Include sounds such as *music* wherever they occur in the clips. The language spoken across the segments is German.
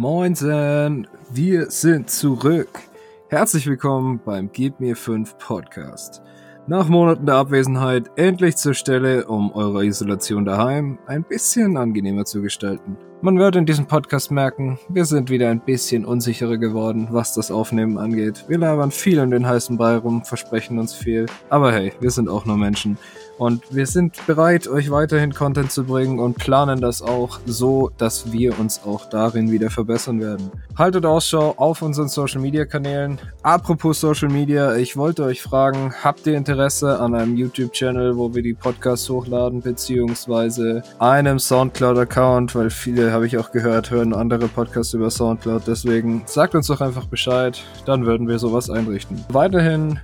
Moinsen, wir sind zurück. Herzlich willkommen beim Gib mir 5 Podcast. Nach Monaten der Abwesenheit endlich zur Stelle, um eure Isolation daheim ein bisschen angenehmer zu gestalten. Man wird in diesem Podcast merken, wir sind wieder ein bisschen unsicherer geworden, was das Aufnehmen angeht. Wir labern viel in den heißen Brei rum, versprechen uns viel. Aber hey, wir sind auch nur Menschen. Und wir sind bereit, euch weiterhin Content zu bringen und planen das auch so, dass wir uns auch darin wieder verbessern werden. Haltet Ausschau auf unseren Social Media Kanälen. Apropos Social Media, ich wollte euch fragen, habt ihr Interesse an einem YouTube-Channel, wo wir die Podcasts hochladen, beziehungsweise einem Soundcloud-Account, weil viele, habe ich auch gehört, hören andere Podcasts über Soundcloud. Deswegen sagt uns doch einfach Bescheid, dann würden wir sowas einrichten. Weiterhin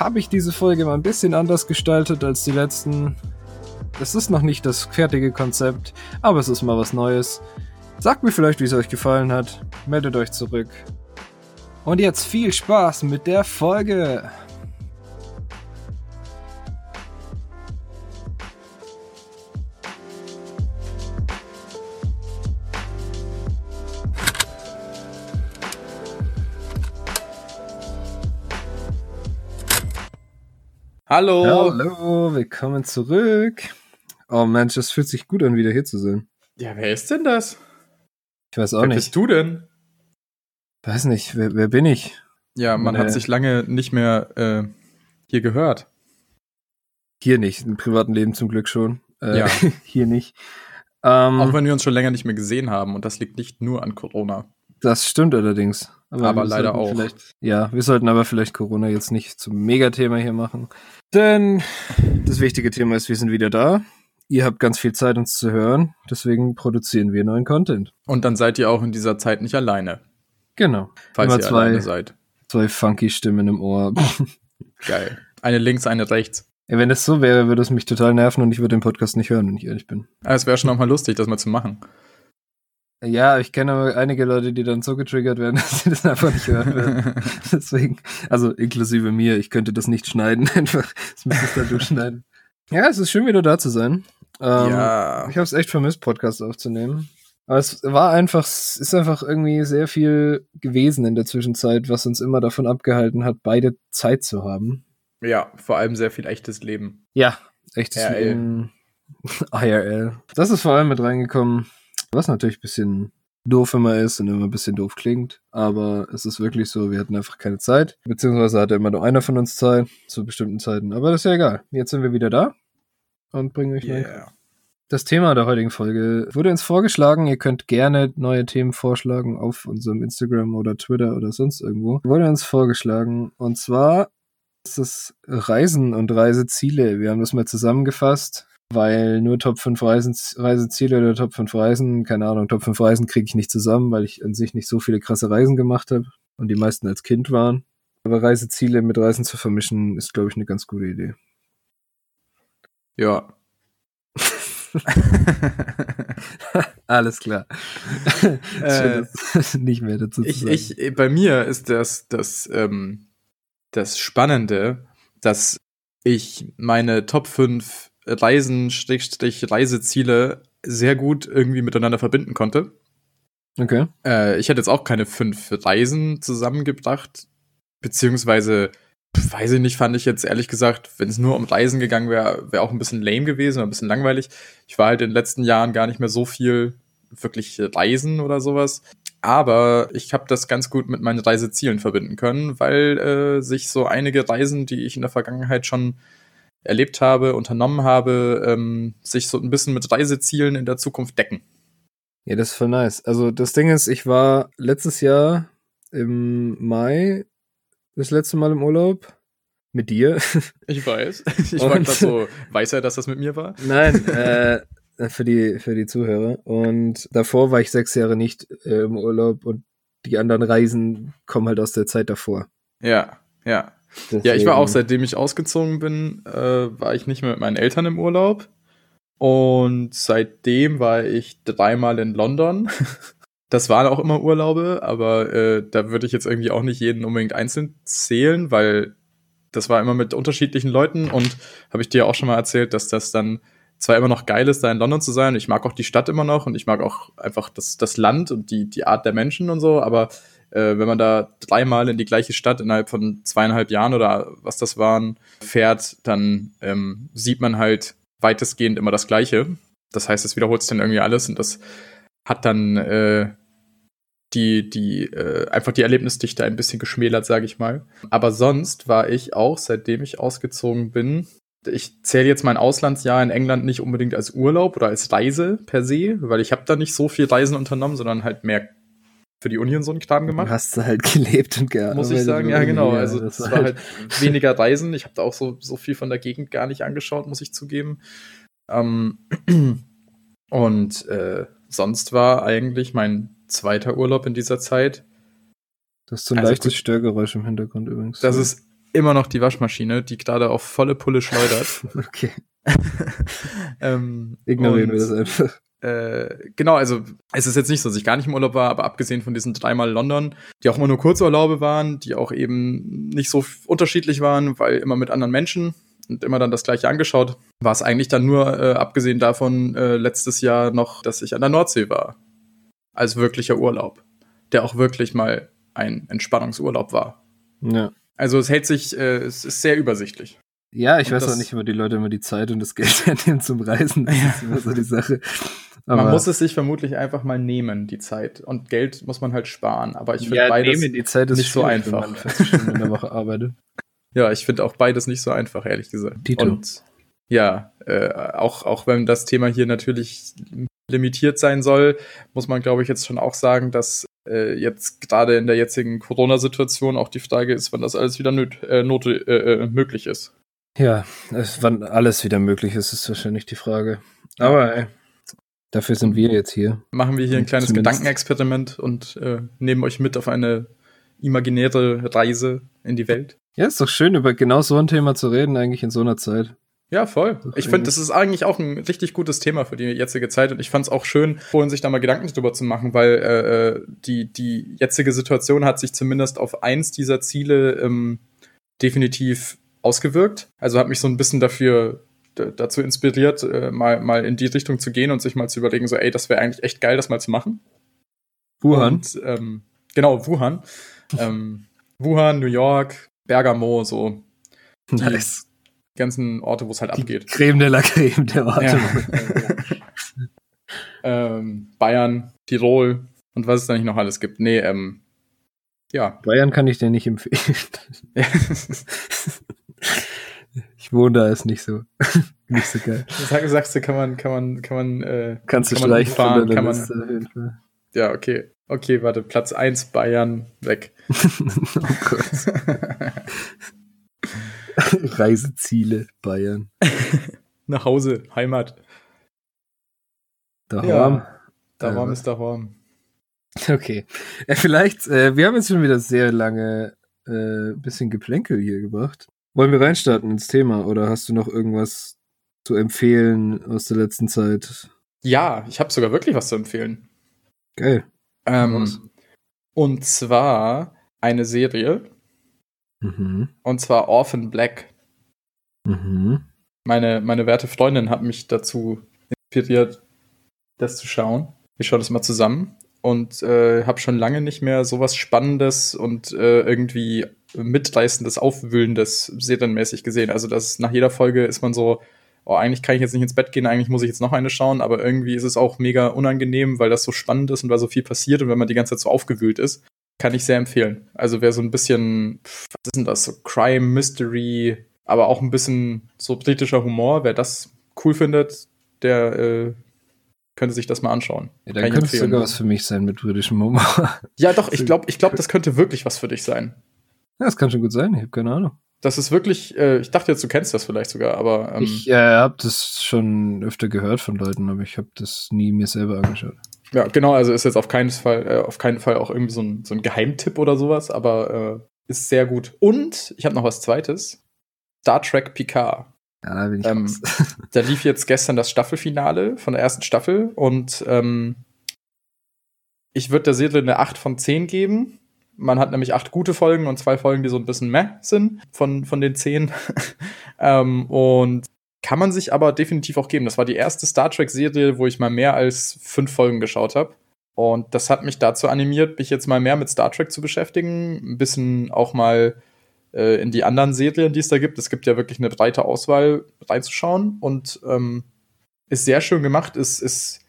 habe ich diese Folge mal ein bisschen anders gestaltet als die letzten. Es ist noch nicht das fertige Konzept, aber es ist mal was Neues. Sagt mir vielleicht, wie es euch gefallen hat. Meldet euch zurück. Und jetzt viel Spaß mit der Folge. Hallo. Hallo, willkommen zurück. Oh Mensch, es fühlt sich gut an, wieder hier zu sein. Ja, wer ist denn das? Ich weiß auch wer nicht. bist du denn? Weiß nicht, wer, wer bin ich? Ja, man Nee. hat sich lange nicht mehr äh, hier gehört. Hier nicht, im privaten Leben zum Glück schon. Äh, Ja. *laughs* hier nicht. Ähm, Auch wenn wir uns schon länger nicht mehr gesehen haben. Und das liegt nicht nur an Corona. Das stimmt allerdings. Aber wir leider auch. Ja, wir sollten aber vielleicht Corona jetzt nicht zum Megathema hier machen. Denn das wichtige Thema ist, wir sind wieder da. Ihr habt ganz viel Zeit, uns zu hören. Deswegen produzieren wir neuen Content. Und dann seid ihr auch in dieser Zeit nicht alleine. Genau. Falls Immer ihr zwei- alleine seid. Zwei funky Stimmen im Ohr. *laughs* Geil. Eine links, eine rechts. ja, wenn es so wäre, würde es mich total nerven und ich würde den Podcast nicht hören, wenn ich ehrlich bin. Aber es wäre schon auch mal lustig, das mal zu machen. Ja, ich kenne einige Leute, die dann so getriggert werden, *laughs* dass sie das einfach nicht hören werden. *laughs* Deswegen, also inklusive mir, ich könnte das nicht schneiden, *laughs* einfach. Das müsste ich dann durchschneiden. Ja, es ist schön, wieder da zu sein. Ähm, ja. Ich habe es echt vermisst, Podcast aufzunehmen. Aber es war einfach, es ist einfach irgendwie sehr viel gewesen in der Zwischenzeit, was uns immer davon abgehalten hat, beide Zeit zu haben. Ja, vor allem sehr viel echtes Leben. Ja, echtes RL. Leben. IRL. Das ist vor allem mit reingekommen, was natürlich ein bisschen doof immer ist und immer ein bisschen doof klingt. Aber es ist wirklich so, wir hatten einfach keine Zeit. Beziehungsweise hatte immer nur einer von uns Zeit zu bestimmten Zeiten. Aber das ist ja egal. Jetzt sind wir wieder da und bringen euch Yeah. das Thema der heutigen Folge wurde uns vorgeschlagen. Ihr könnt gerne neue Themen vorschlagen auf unserem Instagram oder Twitter oder sonst irgendwo. Wurde uns vorgeschlagen. Und zwar ist es Reisen und Reiseziele. Wir haben das mal zusammengefasst, weil nur Top 5 Reisen, Reiseziele oder Top 5 Reisen, keine Ahnung, Top 5 Reisen kriege ich nicht zusammen, weil ich an sich nicht so viele krasse Reisen gemacht habe und die meisten als Kind waren. Aber Reiseziele mit Reisen zu vermischen, ist, glaube ich, eine ganz gute Idee. Ja. *laughs* *laughs* Alles klar. *laughs* Äh, Schön, nicht mehr dazu zu ich, sagen. ich, bei mir ist das, das, ähm, das Spannende, dass ich meine Top 5 Reisen, Reiseziele sehr gut irgendwie miteinander verbinden konnte. okay. Äh, ich hätte jetzt auch keine fünf Reisen zusammengebracht, beziehungsweise, weiß ich nicht, fand ich jetzt ehrlich gesagt, wenn es nur um Reisen gegangen wäre, wäre auch ein bisschen lame gewesen, ein bisschen langweilig. Ich war halt in den letzten Jahren gar nicht mehr so viel wirklich Reisen oder sowas. Aber ich habe das ganz gut mit meinen Reisezielen verbinden können, weil äh, sich so einige Reisen, die ich in der Vergangenheit schon erlebt habe, unternommen habe, ähm, sich so ein bisschen mit Reisezielen in der Zukunft decken. Ja, das ist voll nice. Also das Ding ist, ich war letztes Jahr im Mai das letzte Mal im Urlaub mit dir. *laughs* Ich weiß. *laughs* Ich war gerade so, weiß er, dass das mit mir war? Nein, *laughs* äh, für die für die Zuhörer. Und davor war ich sechs Jahre nicht äh, im Urlaub und die anderen Reisen kommen halt aus der Zeit davor. Ja, ja. Ja, ich war auch, Deswegen- seitdem ich ausgezogen bin, äh, war ich nicht mehr mit meinen Eltern im Urlaub. Und seitdem war ich dreimal in London. *laughs* Das waren auch immer Urlaube, aber äh, da würde ich jetzt irgendwie auch nicht jeden unbedingt einzeln zählen, weil das war immer mit unterschiedlichen Leuten und habe ich dir auch schon mal erzählt, dass das dann zwar immer noch geil ist, da in London zu sein. Ich mag auch die Stadt immer noch und ich mag auch einfach das, das Land und die, die Art der Menschen und so, aber äh, wenn man da dreimal in die gleiche Stadt innerhalb von zweieinhalb Jahren oder was das waren, fährt, dann ähm, sieht man halt weitestgehend immer das Gleiche. Das heißt, es wiederholt sich dann irgendwie alles und das hat dann äh, die, die, äh, einfach die Erlebnisdichte ein bisschen geschmälert, sage ich mal. Aber sonst war ich auch, seitdem ich ausgezogen bin, ich zähle jetzt mein Auslandsjahr in England nicht unbedingt als Urlaub oder als Reise per se, weil ich habe da nicht so viel Reisen unternommen, sondern halt mehr für die Uni und so einen Kram gemacht. Du hast halt *laughs* gelebt und gearbeitet. Muss ich sagen, ja genau. Also das, war halt weniger Reisen. Ich habe da auch so, so viel von der Gegend gar nicht angeschaut, muss ich zugeben. Ähm, *clears throat* und äh, sonst war eigentlich mein zweiter Urlaub in dieser Zeit. Das ist so ein also, leichtes Störgeräusch im Hintergrund übrigens. Das ist immer noch die Waschmaschine, die gerade auf volle Pulle schleudert. *laughs* okay. *laughs* ähm, Ignorieren wir das einfach. Äh, genau, also es ist jetzt nicht so, dass ich gar nicht im Urlaub war, aber abgesehen von diesen dreimal London, die auch immer nur Kurzurlaube waren, die auch eben nicht so unterschiedlich waren, weil immer mit anderen Menschen und immer dann das gleiche angeschaut, war es eigentlich dann nur, äh, abgesehen davon, äh, letztes Jahr noch, dass ich an der Nordsee war. Als wirklicher Urlaub. Der auch wirklich mal ein Entspannungsurlaub war. Ja. Also es hält sich, äh, es ist sehr übersichtlich. Ja, ich und weiß auch nicht, immer die Leute immer die Zeit und das Geld *laughs* hernehmen zum Reisen. Das ist immer so die Sache. Aber man muss es sich vermutlich einfach mal nehmen, die Zeit. Und Geld muss man halt sparen. Aber ich finde ja, beides nehmen, die Zeit ist nicht so einfach. Wenn man 40 Stunden in der Woche *laughs* arbeitet. Ja, ich finde auch beides nicht so einfach, ehrlich gesagt. Dito. Und ja, äh, auch, auch wenn das Thema hier natürlich limitiert sein soll, muss man, glaube ich, jetzt schon auch sagen, dass äh, jetzt gerade in der jetzigen Corona-Situation auch die Frage ist, wann das alles wieder nöt, äh, not, äh, äh, möglich ist. Ja, es, wann alles wieder möglich ist, ist wahrscheinlich die Frage. Aber ey, dafür sind wir jetzt hier. Machen wir hier ein kleines Zumindest. Gedankenexperiment und äh, nehmen euch mit auf eine imaginäre Reise in die Welt. Ja, ist doch schön, über genau so ein Thema zu reden, eigentlich in so einer Zeit. Ja, voll. Ich finde, das ist eigentlich auch ein richtig gutes Thema für die jetzige Zeit und ich fand es auch schön, vorhin sich da mal Gedanken drüber zu machen, weil äh, äh, die, die jetzige Situation hat sich zumindest auf eins dieser Ziele ähm, definitiv ausgewirkt. Also hat mich so ein bisschen dafür dazu inspiriert, äh, mal, mal in die Richtung zu gehen und sich mal zu überlegen, so, ey, das wäre eigentlich echt geil, das mal zu machen. Wuhan. Und, ähm, genau, Wuhan. ähm, Wuhan, New York, Bergamo, so. Nice. Die ganzen Orte, wo es halt die abgeht. Creme de la Creme der Orte. *laughs* Ja. ähm, Bayern, Tirol und was es da nicht noch alles gibt. Nee, ähm, ja. Bayern kann ich dir nicht empfehlen. *laughs* ich wohne da, ist nicht so, *laughs* nicht so geil. Sag, sagst du, kann man, kann man, kann man, äh, Kannst du kann streichen fahren, kann man, Ja, okay. Okay, warte, Platz 1 Bayern weg. *laughs* oh Gott. *laughs* Reiseziele Bayern. Nach Hause, Heimat. Daheim. Ja, daheim ist daheim. Okay. Ja, vielleicht, äh, wir haben jetzt schon wieder sehr lange äh, bisschen Geplänkel hier gebracht. Wollen wir reinstarten ins Thema oder hast du noch irgendwas zu empfehlen aus der letzten Zeit? Ja, ich habe sogar wirklich was zu empfehlen. Geil. Ähm, und zwar eine Serie. Mhm. Und zwar Orphan Black. Mhm. Meine, meine werte Freundin hat mich dazu inspiriert, das zu schauen. Wir schauen das mal zusammen und äh, habe schon lange nicht mehr sowas Spannendes und äh, irgendwie mitreißendes, aufwühlendes serienmäßig gesehen. Also das nach jeder Folge ist man so, oh, eigentlich kann ich jetzt nicht ins Bett gehen, eigentlich muss ich jetzt noch eine schauen, aber irgendwie ist es auch mega unangenehm, weil das so spannend ist und weil so viel passiert und wenn man die ganze Zeit so aufgewühlt ist, kann ich sehr empfehlen. Also wer so ein bisschen, was ist denn das, so Crime, Mystery, aber auch ein bisschen so britischer Humor, wer das cool findet, der äh, könnte sich das mal anschauen. Ja, dann könnte sogar was für mich sein mit britischem Humor. Ja, doch, ich *laughs* glaube, ich glaub, das könnte wirklich was für dich sein. Ja, das kann schon gut sein, ich habe keine Ahnung. Das ist wirklich, äh, ich dachte jetzt, du kennst das vielleicht sogar, aber. Ähm, ich äh, habe das schon öfter gehört von Leuten, aber ich habe das nie mir selber angeschaut. Ja, genau, also ist jetzt auf keinen Fall, äh, auf keinen Fall auch irgendwie so ein, so ein Geheimtipp oder sowas, aber äh, ist sehr gut. Und ich habe noch was zweites. Star Trek Picard. Ja, da bin ich ähm, *laughs* Da lief jetzt gestern das Staffelfinale von der ersten Staffel und ähm, ich würde der Serie eine 8 von 10 geben. Man hat nämlich acht gute Folgen und zwei Folgen, die so ein bisschen meh sind von, von den zehn. *laughs* ähm, und Kann man sich aber definitiv auch geben. Das war die erste Star Trek-Serie, wo ich mal mehr als fünf Folgen geschaut habe. Und das hat mich dazu animiert, mich jetzt mal mehr mit Star Trek zu beschäftigen. Ein bisschen auch mal äh, in die anderen Serien, die es da gibt. Es gibt ja wirklich eine breite Auswahl reinzuschauen. Und ähm, ist sehr schön gemacht, ist, ist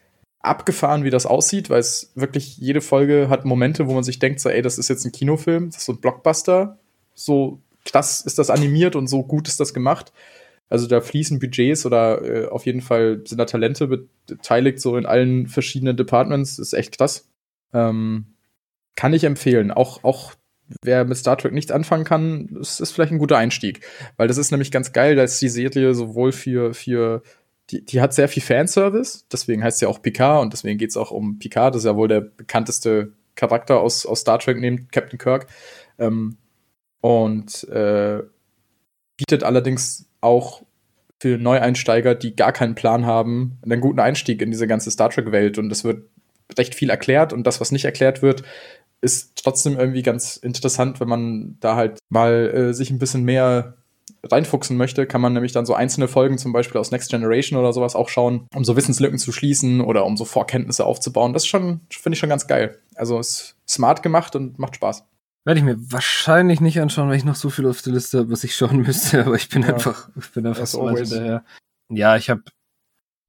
abgefahren, wie das aussieht, weil es wirklich jede Folge hat Momente, wo man sich denkt, so, ey, das ist jetzt ein Kinofilm, das ist so ein Blockbuster. So krass ist das animiert und so gut ist das gemacht. Also da fließen Budgets oder äh, auf jeden Fall sind da Talente beteiligt, so in allen verschiedenen Departments. Ist echt krass. Ähm, kann ich empfehlen. Auch, auch wer mit Star Trek nichts anfangen kann, das ist vielleicht ein guter Einstieg. Weil das ist nämlich ganz geil, dass die Serie sowohl für, für die, die hat sehr viel Fanservice, deswegen heißt sie auch Picard und deswegen geht es auch um Picard, das ist ja wohl der bekannteste Charakter aus, aus Star Trek neben Captain Kirk. Ähm, und äh, bietet allerdings auch für Neueinsteiger, die gar keinen Plan haben, einen guten Einstieg in diese ganze Star Trek-Welt. Und es wird recht viel erklärt und das, was nicht erklärt wird, ist trotzdem irgendwie ganz interessant, wenn man da halt mal äh, sich ein bisschen mehr reinfuchsen möchte, kann man nämlich dann so einzelne Folgen zum Beispiel aus Next Generation oder sowas auch schauen, um so Wissenslücken zu schließen oder um so Vorkenntnisse aufzubauen. Das ist schon, finde ich schon ganz geil. Also ist smart gemacht und macht Spaß. Werde ich mir wahrscheinlich nicht anschauen, weil ich noch so viel auf der Liste habe, was ich schauen müsste, aber ich bin ja, einfach, ich bin einfach so hinterher. Ja, ich habe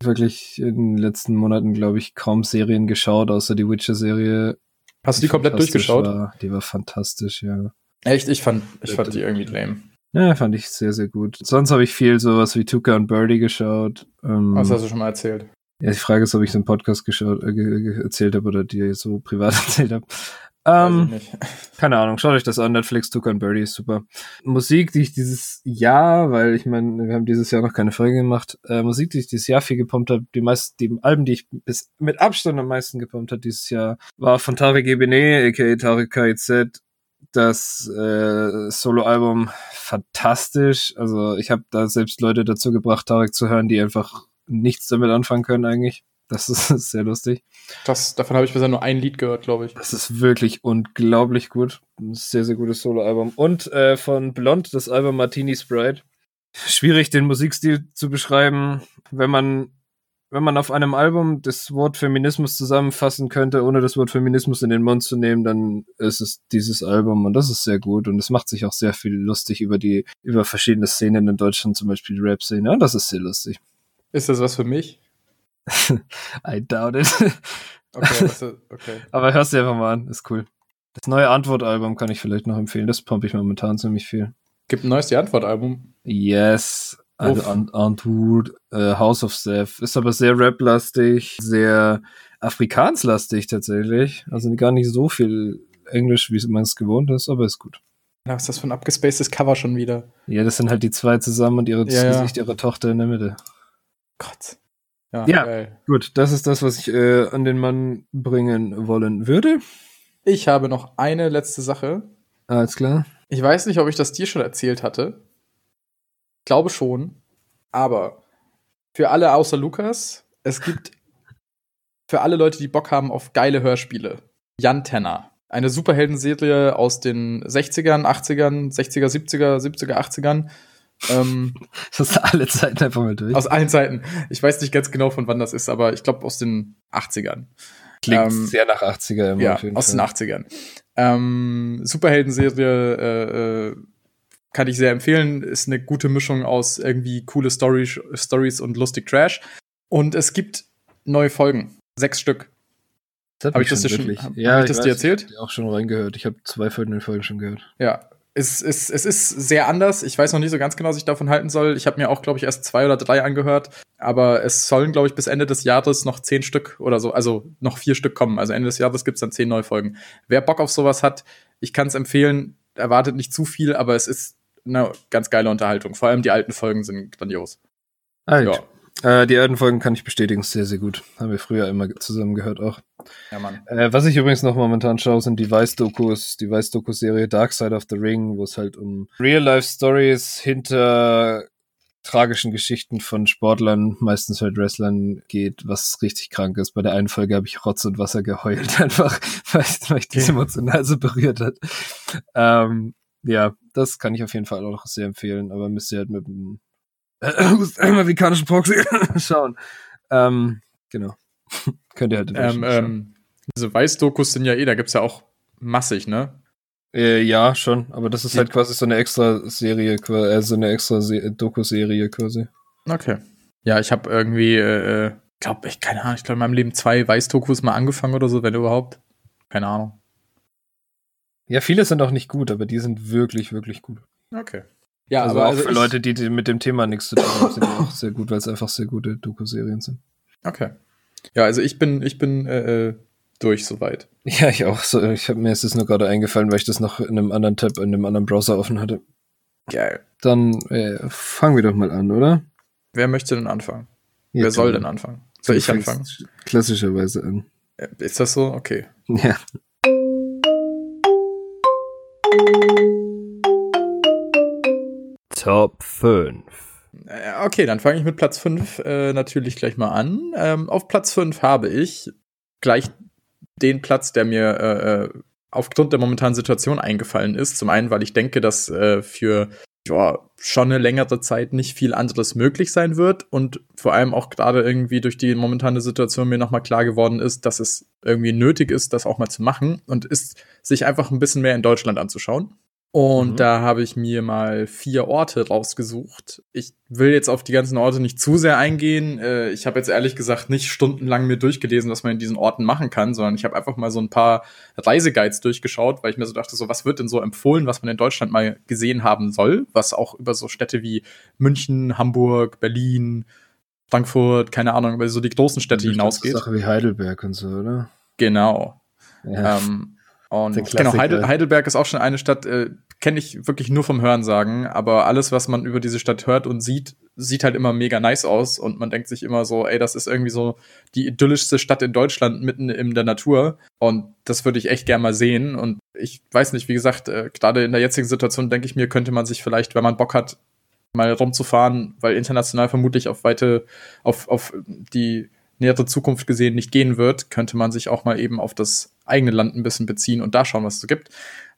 wirklich in den letzten Monaten, glaube ich, kaum Serien geschaut, außer die Witcher-Serie. Hast du die komplett durchgeschaut? War. Die war fantastisch, ja. Echt? Ich fand, ich fand die irgendwie lame. Ja, fand ich sehr, sehr gut. Sonst habe ich viel sowas wie Tuka und Birdie geschaut. Ähm, Was hast du schon mal erzählt? Ja, die Frage ist, ob ich so einen Podcast geschaut, äh, erzählt habe oder dir so privat *laughs* erzählt habe. Ähm, *laughs* keine Ahnung, schaut euch das an. Netflix, Tuka und Birdie ist super. Musik, die ich dieses Jahr, weil ich meine, wir haben dieses Jahr noch keine Folge gemacht, äh, Musik, die ich dieses Jahr viel gepumpt habe, die meisten, die Alben, die ich bis mit Abstand am meisten gepumpt habe dieses Jahr, war von Tarek Ebene, aka Tarek KIZ, das äh, Solo-Album fantastisch. Also ich habe da selbst Leute dazu gebracht, Tarek zu hören, die einfach nichts damit anfangen können eigentlich. Das *laughs* ist sehr lustig. Das, davon habe ich bisher nur ein Lied gehört, glaube ich. Das ist wirklich unglaublich gut. Ein sehr, sehr gutes Soloalbum. Und äh, von Blond das Album Martini Sprite. Schwierig, den Musikstil zu beschreiben. Wenn man, wenn man auf einem Album das Wort Feminismus zusammenfassen könnte, ohne das Wort Feminismus in den Mund zu nehmen, dann ist es dieses Album und das ist sehr gut und es macht sich auch sehr viel lustig über die, über verschiedene Szenen in Deutschland, zum Beispiel die Rap-Szene. Und das ist sehr lustig. Ist das was für mich? *laughs* I doubt it. *laughs* Okay, also, okay. Aber hörst du einfach mal an, ist cool. Das neue Antwortalbum kann ich vielleicht noch empfehlen. Das pumpe ich momentan ziemlich viel. Gibt ein neues Die Antwortalbum? Yes. Also Antwoord, uh, House of Seth. Ist aber sehr rap-lastig, sehr afrikanslastig tatsächlich. Also gar nicht so viel Englisch, wie man es gewohnt ist, aber ist gut. Was ist das für ein abgespacedes Cover schon wieder? Ja, das sind halt die zwei zusammen und ihre ja, Gesicht ihrer Tochter in der Mitte. Gott. Ja, ja gut, das ist das, was ich äh, an den Mann bringen wollen würde. Ich habe noch eine letzte Sache. Alles klar. Ich weiß nicht, ob ich das dir schon erzählt hatte. Ich glaube schon. Aber für alle außer Lukas, es gibt für alle Leute, die Bock haben auf geile Hörspiele, Jan Tenner. Eine Superheldenserie aus den 60ern, 80ern, 60er, 70er, 70er, 80ern ähm, *laughs* das ist alle Zeiten einfach mal durch. Aus allen Zeiten. Ich weiß nicht ganz genau, von wann das ist, aber ich glaube aus den 80ern. Klingt ähm, sehr nach 80er immer. Ja, aus Fall. den 80ern. Ähm, Superhelden-Serie äh, äh, kann ich sehr empfehlen. Ist eine gute Mischung aus irgendwie coole Story Stories und lustig Trash. Und es gibt neue Folgen. Sechs Stück. Habe ich das dir schon, hab, ja, hab ich das weiß, dir erzählt? Ich auch schon reingehört. Ich habe zwei von den Folgen schon gehört. Ja, es, es, es ist sehr anders. Ich weiß noch nicht so ganz genau, was ich davon halten soll. Ich habe mir auch, glaube ich, erst zwei oder drei angehört. Aber es sollen, glaube ich, bis Ende des Jahres noch zehn Stück oder so, also noch vier Stück kommen. Also Ende des Jahres gibt es dann zehn neue Folgen. Wer Bock auf sowas hat, ich kann es empfehlen. Erwartet nicht zu viel, aber es ist eine ganz geile Unterhaltung. Vor allem die alten Folgen sind grandios. Alt. Ja. Äh, die alten Folgen kann ich bestätigen, sehr, sehr gut. Haben wir früher immer zusammen gehört auch. Ja, Mann. Äh, was ich übrigens noch momentan schaue, sind die Weiß-Dokus, die Weiß-Doku-Serie Dark Side of the Ring, wo es halt um Real-Life-Stories hinter tragischen Geschichten von Sportlern, meistens halt Wrestlern geht, was richtig krank ist. Bei der einen Folge habe ich Rotz und Wasser geheult, *laughs* einfach, weil, weil ich das emotional so berührt hat. Ähm, ja, das kann ich auf jeden Fall auch noch sehr empfehlen, aber müsst ihr halt mit einem äh, *clears throat* amerikanischen Proxy *laughs* schauen. Ähm, genau. *laughs* Könnt ihr halt ähm, ähm, Diese Weiß-Dokus sind ja eh, da gibt's ja auch massig, ne? Äh, ja, schon, aber das ist halt quasi so eine extra Serie, äh, so eine extra Doku-Serie quasi. Okay. Ja, ich habe irgendwie, äh, äh glaube ich, keine Ahnung, ich glaube in meinem Leben zwei Weiß-Dokus mal angefangen oder so, wenn überhaupt. Keine Ahnung. Ja, viele sind auch nicht gut, aber die sind wirklich, wirklich gut. Okay. Ja, also aber auch also für Leute, die, die, mit dem Thema nichts zu tun haben, sind die auch sehr gut, weil es einfach sehr gute Doku-Serien sind. Okay. Ja, also ich bin, ich bin äh, äh durch soweit. *laughs* Ja, ich auch. So, ich hab, mir ist es nur gerade eingefallen, weil ich das noch in einem anderen Tab, in einem anderen Browser offen hatte. Geil. Dann äh, fangen wir doch mal an, oder? Wer möchte denn anfangen? Ja, Wer soll denn anfangen? Soll ich anfangen? Klassischerweise an. Äh, ist das so? Okay. Ja. Top 5. Äh, okay, dann fange ich mit Platz 5 äh, natürlich gleich mal an. Ähm, auf Platz 5 habe ich gleich den Platz, der mir äh, äh, aufgrund der momentanen Situation eingefallen ist. Zum einen, weil ich denke, dass äh, für ja, schon eine längere Zeit nicht viel anderes möglich sein wird und vor allem auch gerade irgendwie durch die momentane Situation mir nochmal klar geworden ist, dass es irgendwie nötig ist, das auch mal zu machen und ist, sich einfach ein bisschen mehr in Deutschland anzuschauen. Und mhm. da habe ich mir mal vier Orte rausgesucht. Ich will jetzt auf die ganzen Orte nicht zu sehr eingehen. Äh, ich habe jetzt ehrlich gesagt nicht stundenlang mir durchgelesen, was man in diesen Orten machen kann, sondern ich habe einfach mal so ein paar Reiseguides durchgeschaut, weil ich mir so dachte, so was wird denn so empfohlen, was man in Deutschland mal gesehen haben soll, was auch über so Städte wie München, Hamburg, Berlin, Frankfurt, keine Ahnung, über so die großen Städte hinausgeht. Sache wie Heidelberg und so, oder? Genau. Ja. Ähm, und genau, Heidel, Heidelberg ist auch schon eine Stadt, äh, kenne ich wirklich nur vom Hörensagen, aber alles, was man über diese Stadt hört und sieht, sieht halt immer mega nice aus und man denkt sich immer so, ey, das ist irgendwie so die idyllischste Stadt in Deutschland mitten in der Natur und das würde ich echt gerne mal sehen und ich weiß nicht, wie gesagt, äh, gerade in der jetzigen Situation denke ich mir, könnte man sich vielleicht, wenn man Bock hat, mal rumzufahren, weil international vermutlich auf weite, auf, auf die nähere Zukunft gesehen nicht gehen wird, könnte man sich auch mal eben auf das eigene Land ein bisschen beziehen und da schauen, was es so gibt.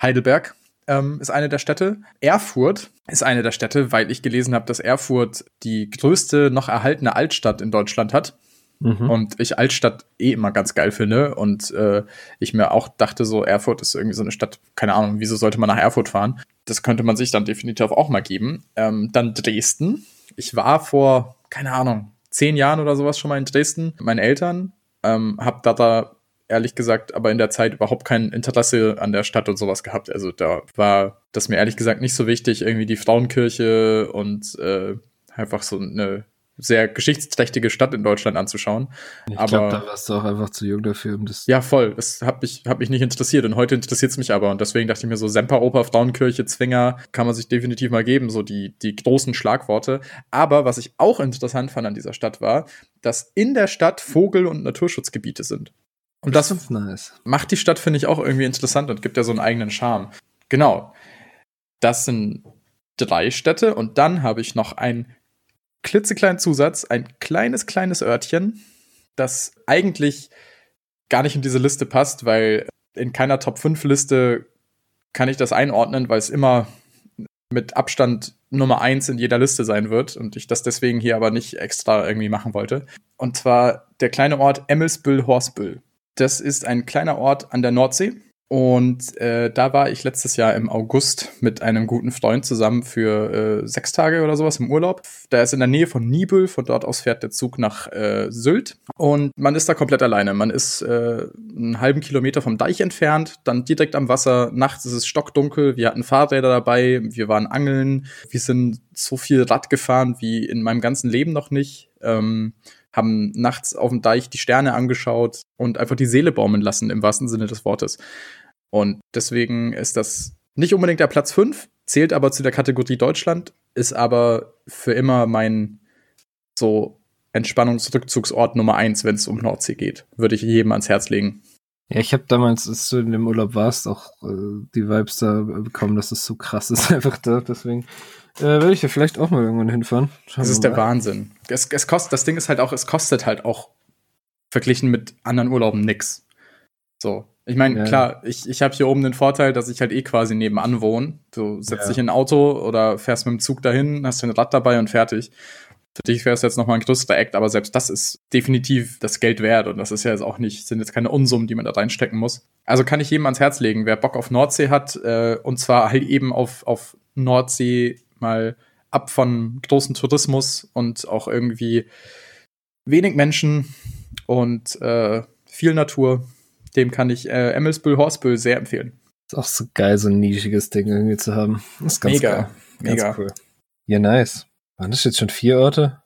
Heidelberg ähm, ist eine der Städte. Erfurt ist eine der Städte, weil ich gelesen habe, dass Erfurt die größte noch erhaltene Altstadt in Deutschland hat. Mhm. Und ich Altstadt eh immer ganz geil finde. Und äh, ich mir auch dachte, so Erfurt ist irgendwie so eine Stadt, keine Ahnung, wieso sollte man nach Erfurt fahren? Das könnte man sich dann definitiv auch mal geben. Ähm, dann Dresden. Ich war vor, keine Ahnung, zehn Jahren oder sowas schon mal in Dresden. Meine Eltern ähm, hab da, da ehrlich gesagt aber in der Zeit überhaupt kein Interesse an der Stadt und sowas gehabt. Also da war das mir ehrlich gesagt nicht so wichtig, irgendwie die Frauenkirche und äh, einfach so eine sehr geschichtsträchtige Stadt in Deutschland anzuschauen. Ich glaube, da warst du auch einfach zu jung dafür, um das. Ja, voll. Das hat mich, hat mich nicht interessiert und heute interessiert es mich aber. Und deswegen dachte ich mir so, Semperoper, Frauenkirche, Zwinger, kann man sich definitiv mal geben, so die, die großen Schlagworte. Aber was ich auch interessant fand an dieser Stadt war, dass in der Stadt Vogel- und Naturschutzgebiete sind. Und das, das nice. macht die Stadt, finde ich, auch irgendwie interessant und gibt ja so einen eigenen Charme. Genau. Das sind drei Städte und dann habe ich noch ein klitzekleinen Zusatz, ein kleines, kleines Örtchen, das eigentlich gar nicht in diese Liste passt, weil in keiner Top 5 Liste kann ich das einordnen, weil es immer mit Abstand Nummer 1 in jeder Liste sein wird und ich das deswegen hier aber nicht extra irgendwie machen wollte. Und zwar der kleine Ort Emmelsbüll-Horsbüll. Das ist ein kleiner Ort an der Nordsee und äh, da war ich letztes Jahr im August mit einem guten Freund zusammen für äh, sechs Tage oder sowas im Urlaub. Der ist in der Nähe von Nibel, von dort aus fährt der Zug nach äh, Sylt. Und man ist da komplett alleine. Man ist äh, einen halben Kilometer vom Deich entfernt, dann direkt am Wasser. Nachts ist es stockdunkel. Wir hatten Fahrräder dabei, wir waren angeln. Wir sind so viel Rad gefahren wie in meinem ganzen Leben noch nicht. Ähm, haben nachts auf dem Deich die Sterne angeschaut und einfach die Seele baumeln lassen, im wahrsten Sinne des Wortes. Und deswegen ist das nicht unbedingt der Platz 5, zählt aber zu der Kategorie Deutschland, ist aber für immer mein so Entspannungsrückzugsort Nummer 1, wenn es um Nordsee geht. Würde ich jedem ans Herz legen. Ja, ich habe damals, als du in dem Urlaub warst, auch äh, die Vibes da bekommen, dass es so krass ist *laughs* einfach da. Deswegen äh, werde ich ja vielleicht auch mal irgendwann hinfahren. Schauen das ist der Wahnsinn. Es, es kostet, das Ding ist halt auch, es kostet halt auch verglichen mit anderen Urlauben nix. So. Ich meine, Ja. klar, ich, ich habe hier oben den Vorteil, dass ich halt eh quasi nebenan wohne. Du setzt Ja. dich in ein Auto oder fährst mit dem Zug dahin, hast dein Rad dabei und fertig. Für dich wäre es jetzt nochmal ein größerer Act, aber selbst das ist definitiv das Geld wert und das ist ja jetzt auch nicht, sind jetzt keine Unsummen, die man da reinstecken muss. Also kann ich jedem ans Herz legen, wer Bock auf Nordsee hat, äh, und zwar halt eben auf, auf Nordsee mal ab von großen Tourismus und auch irgendwie wenig Menschen und äh, viel Natur, dem kann ich äh, Emmelsbüll Horsbüll sehr empfehlen. Ist auch so geil, so ein nischiges Ding irgendwie zu haben. Ist ganz Mega, geil. Ganz mega. cool. Ja, nice. Waren das jetzt schon vier Orte?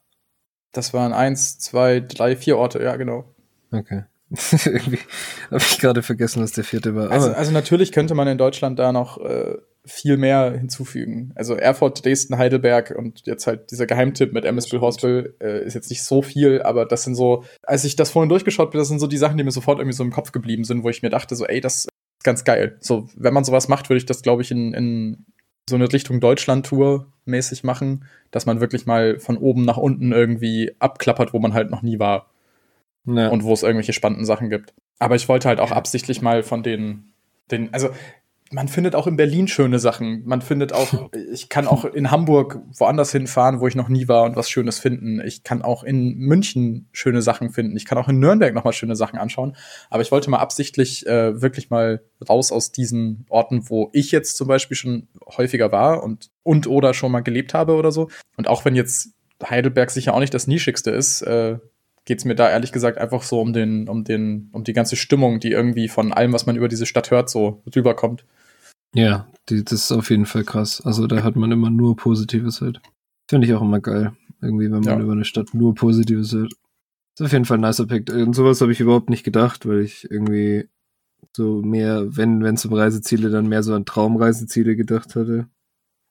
Das waren eins, zwei, drei, vier Orte, ja, genau. Okay. *laughs* irgendwie habe ich gerade vergessen, was der vierte war. Also, also natürlich könnte man in Deutschland da noch äh, viel mehr hinzufügen. Also Erfurt, Dresden, Heidelberg und jetzt halt dieser Geheimtipp mit Emmelsbüll Horsbüll äh, ist jetzt nicht so viel, aber das sind so, als ich das vorhin durchgeschaut bin, das sind so die Sachen, die mir sofort irgendwie so im Kopf geblieben sind, wo ich mir dachte, so, ey, das ist ganz geil. So, wenn man sowas macht, würde ich das, glaube ich, in, in so eine Richtung Deutschland-Tour mäßig machen, dass man wirklich mal von oben nach unten irgendwie abklappert, wo man halt noch nie war ja. und wo es irgendwelche spannenden Sachen gibt. Aber ich wollte halt auch absichtlich mal von den, den, also man findet auch in Berlin schöne Sachen. Man findet auch, *laughs* ich kann auch in Hamburg woanders hinfahren, wo ich noch nie war und was Schönes finden. Ich kann auch in München schöne Sachen finden. Ich kann auch in Nürnberg nochmal schöne Sachen anschauen. Aber ich wollte mal absichtlich äh, wirklich mal raus aus diesen Orten, wo ich jetzt zum Beispiel schon häufiger war und, und oder schon mal gelebt habe oder so. Und auch wenn jetzt Heidelberg sicher auch nicht das nischigste ist, äh, geht es mir da ehrlich gesagt einfach so um den, um den, um die ganze Stimmung, die irgendwie von allem, was man über diese Stadt hört, so rüberkommt. Ja, die, das ist auf jeden Fall krass. Also da hat man immer nur Positives halt. Finde ich auch immer geil. Irgendwie, wenn man Ja. über eine Stadt nur Positives hört. Ist auf jeden Fall ein nicer Pick. Und sowas habe ich überhaupt nicht gedacht, weil ich irgendwie so mehr, wenn wenn es um Reiseziele, dann mehr so an Traumreiseziele gedacht hatte.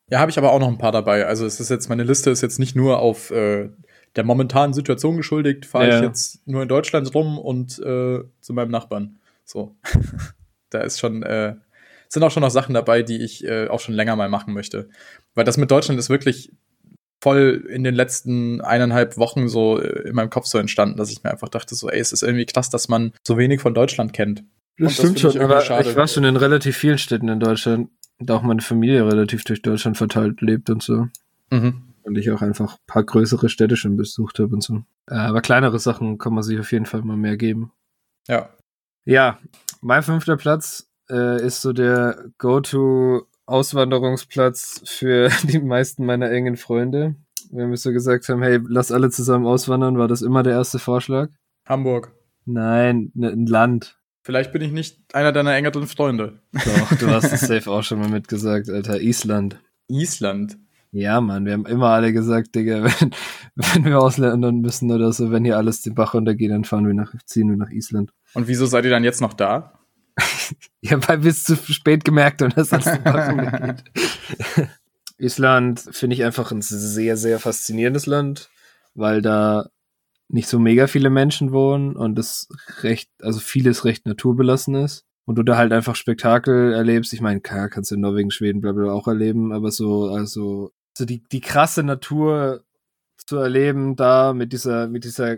Ja, habe ich aber auch noch ein paar dabei. Also es ist jetzt, meine Liste ist jetzt nicht nur auf äh, der momentanen Situation geschuldigt, fahre Ja. ich jetzt nur in Deutschland rum und äh, zu meinem Nachbarn. So. *laughs* da ist schon, äh, sind auch schon noch Sachen dabei, die ich äh, auch schon länger mal machen möchte. Weil das mit Deutschland ist wirklich voll in den letzten eineinhalb Wochen so äh, in meinem Kopf so entstanden, dass ich mir einfach dachte, so, ey, es ist irgendwie krass, dass man so wenig von Deutschland kennt. Das Und stimmt ich schon, irgendwie aber schade. ich war schon in relativ vielen Städten in Deutschland. Und auch meine Familie relativ durch Deutschland verteilt lebt und so. Mhm. Und ich auch einfach ein paar größere Städte schon besucht habe und so. Äh, aber kleinere Sachen kann man sich auf jeden Fall mal mehr geben. Ja. Ja, mein fünfter Platz äh, ist so der Go-To-Auswanderungsplatz für *laughs* die meisten meiner engen Freunde. Wenn wir so gesagt haben, hey, lass alle zusammen auswandern, war das immer der erste Vorschlag? Hamburg. Nein, ne, ein Land. Vielleicht bin ich nicht einer deiner engeren Freunde. Doch, du hast es *laughs* safe auch schon mal mitgesagt, Alter. Island. Island. Ja, Mann, wir haben immer alle gesagt, Digga, *laughs* wenn, wenn wir ausländern müssen oder so, wenn hier alles den Bach runtergeht, dann fahren wir nach, ziehen wir nach Island. Und wieso seid ihr dann jetzt noch da? *laughs* Ja, weil wir es zu spät gemerkt dass das Bach runtergeht. *laughs* Island finde ich einfach ein sehr, sehr faszinierendes Land, weil da nicht so mega viele Menschen wohnen und es recht, also vieles recht naturbelassen ist. Und du da halt einfach Spektakel erlebst. Ich meine, klar, kannst du in Norwegen, Schweden, bla bla auch erleben, aber so, also, so die, die krasse Natur zu erleben, da mit dieser, mit dieser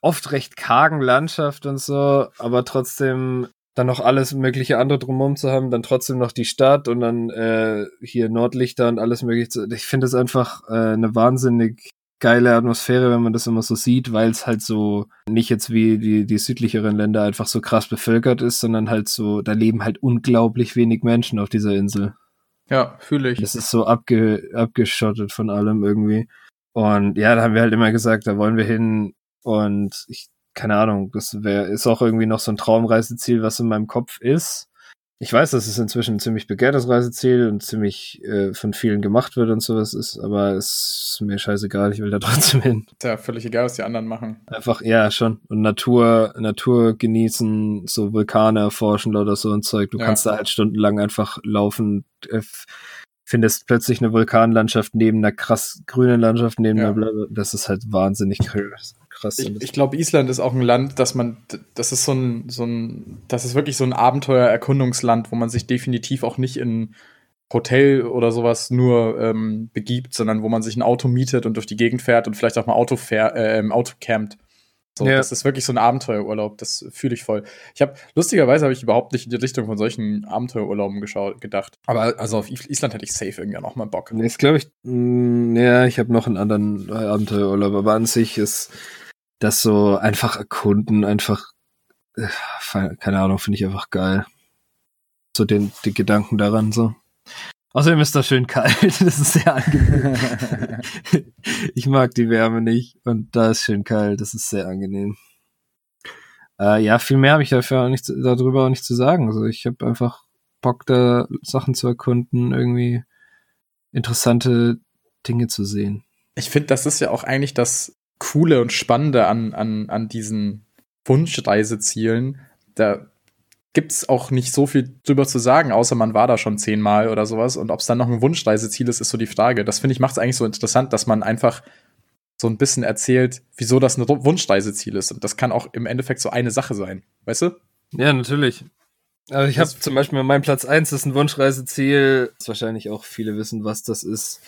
oft recht kargen Landschaft und so, aber trotzdem dann noch alles mögliche andere drumherum zu haben, dann trotzdem noch die Stadt und dann äh, hier Nordlichter und alles mögliche. Zu, ich finde es einfach äh, eine wahnsinnig geile Atmosphäre, wenn man das immer so sieht, weil es halt so nicht jetzt wie die, die südlicheren Länder einfach so krass bevölkert ist, sondern halt so, da leben halt unglaublich wenig Menschen auf dieser Insel. Ja, fühle ich. Das ist so abge, abgeschottet von allem irgendwie. Und ja, da haben wir halt immer gesagt, da wollen wir hin. Und ich, keine Ahnung, das wär, ist auch irgendwie noch so ein Traumreiseziel, was in meinem Kopf ist. Ich weiß, dass es inzwischen ein ziemlich begehrtes Reiseziel und ziemlich äh, von vielen gemacht wird und sowas ist, aber es ist mir scheißegal, ich will da *laughs* trotzdem hin. Ist ja völlig egal, was die anderen machen. Einfach, ja, schon. Und Natur, Natur genießen, so Vulkane erforschen oder so ein Zeug. Du Ja. kannst da halt stundenlang einfach laufen, äh, findest plötzlich eine Vulkanlandschaft neben einer krass grünen Landschaft, neben Ja. einer Bla Das ist halt wahnsinnig krass. Krass. Ich, ich glaube, Island ist auch ein Land, dass man, das ist so ein, so ein, das ist wirklich so ein Abenteuer-Erkundungsland, wo man sich definitiv auch nicht in Hotel oder sowas nur ähm, begibt, sondern wo man sich ein Auto mietet und durch die Gegend fährt und vielleicht auch mal Auto, fähr, äh, im Auto campt. So, ja. Das ist wirklich so ein Abenteuerurlaub, das fühle ich voll. Ich habe, lustigerweise habe ich überhaupt nicht in die Richtung von solchen Abenteuerurlauben geschaut, gedacht. Aber also auf Island hätte ich safe irgendwie noch mal Bock. Jetzt glaube ich, mh, mm, ja, ich habe noch einen anderen Abenteuerurlaub, aber an sich ist das so einfach erkunden, einfach, äh, keine Ahnung, finde ich einfach geil. So den, die Gedanken daran so. Außerdem ist das schön kalt, *laughs* das ist sehr angenehm. *laughs* ich mag die Wärme nicht und da ist schön kalt, das ist sehr angenehm. Äh, ja, viel mehr habe ich dafür auch nicht, darüber auch nicht zu sagen. Also ich habe einfach Bock, da Sachen zu erkunden, irgendwie interessante Dinge zu sehen. Ich finde, das ist ja auch eigentlich das Coole und Spannende an, an, an diesen Wunschreisezielen. Da gibt es auch nicht so viel drüber zu sagen, außer man war da schon zehnmal oder sowas. Und ob es dann noch ein Wunschreiseziel ist, ist so die Frage. Das finde ich macht es eigentlich so interessant, dass man einfach so ein bisschen erzählt, wieso das ein Wunschreiseziel ist. Und das kann auch im Endeffekt so eine Sache sein. Weißt du? Ja, natürlich. Also ich habe zum Beispiel mein Platz 1 ist ein Wunschreiseziel. Das wahrscheinlich auch viele wissen, was das ist,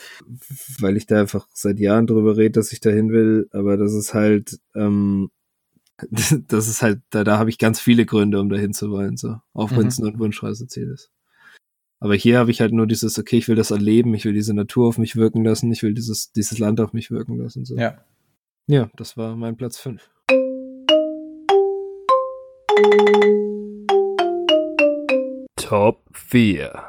weil ich da einfach seit Jahren drüber rede, dass ich dahin will. Aber das ist halt ähm, *laughs* das ist halt, da, da habe ich ganz viele Gründe, um dahin zu wollen, so, auch wenn es mhm. nur ein Wunschreiseziel ist. Aber hier habe ich halt nur dieses, okay, ich will das erleben, ich will diese Natur auf mich wirken lassen, ich will dieses, dieses Land auf mich wirken lassen. So. Ja. Ja, das war mein Platz 5. Top 4.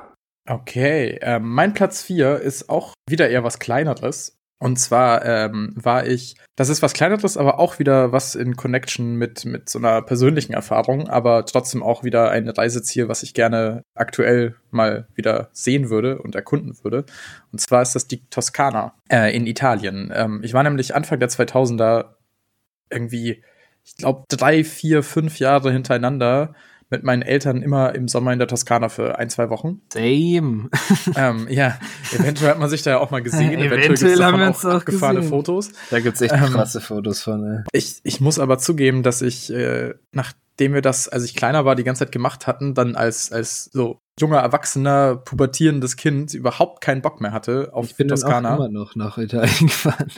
Okay, äh, mein Platz 4 ist auch wieder eher was Kleineres. Und zwar ähm, war ich, das ist was kleineres, aber auch wieder was in Connection mit, mit so einer persönlichen Erfahrung, aber trotzdem auch wieder ein Reiseziel, was ich gerne aktuell mal wieder sehen würde und erkunden würde. Und zwar ist das die Toskana äh, in Italien. Ähm, ich war nämlich Anfang der 2000er irgendwie, ich glaube, drei, vier, fünf Jahre hintereinander mit meinen Eltern immer im Sommer in der Toskana für ein, zwei Wochen. Same. *laughs* ähm, ja, eventuell hat man sich da ja auch mal gesehen. eventuell, eventuell haben wir uns auch gefahrene Fotos. Da gibt's echt ähm, krasse Fotos von. Ey. Ich, ich muss aber zugeben, dass ich, äh, nachdem wir das, als ich kleiner war, die ganze Zeit gemacht hatten, dann als, als so junger, erwachsener, pubertierendes Kind überhaupt keinen Bock mehr hatte auf ich bin Toskana. Dann auch immer noch nach Italien *laughs* gefahren.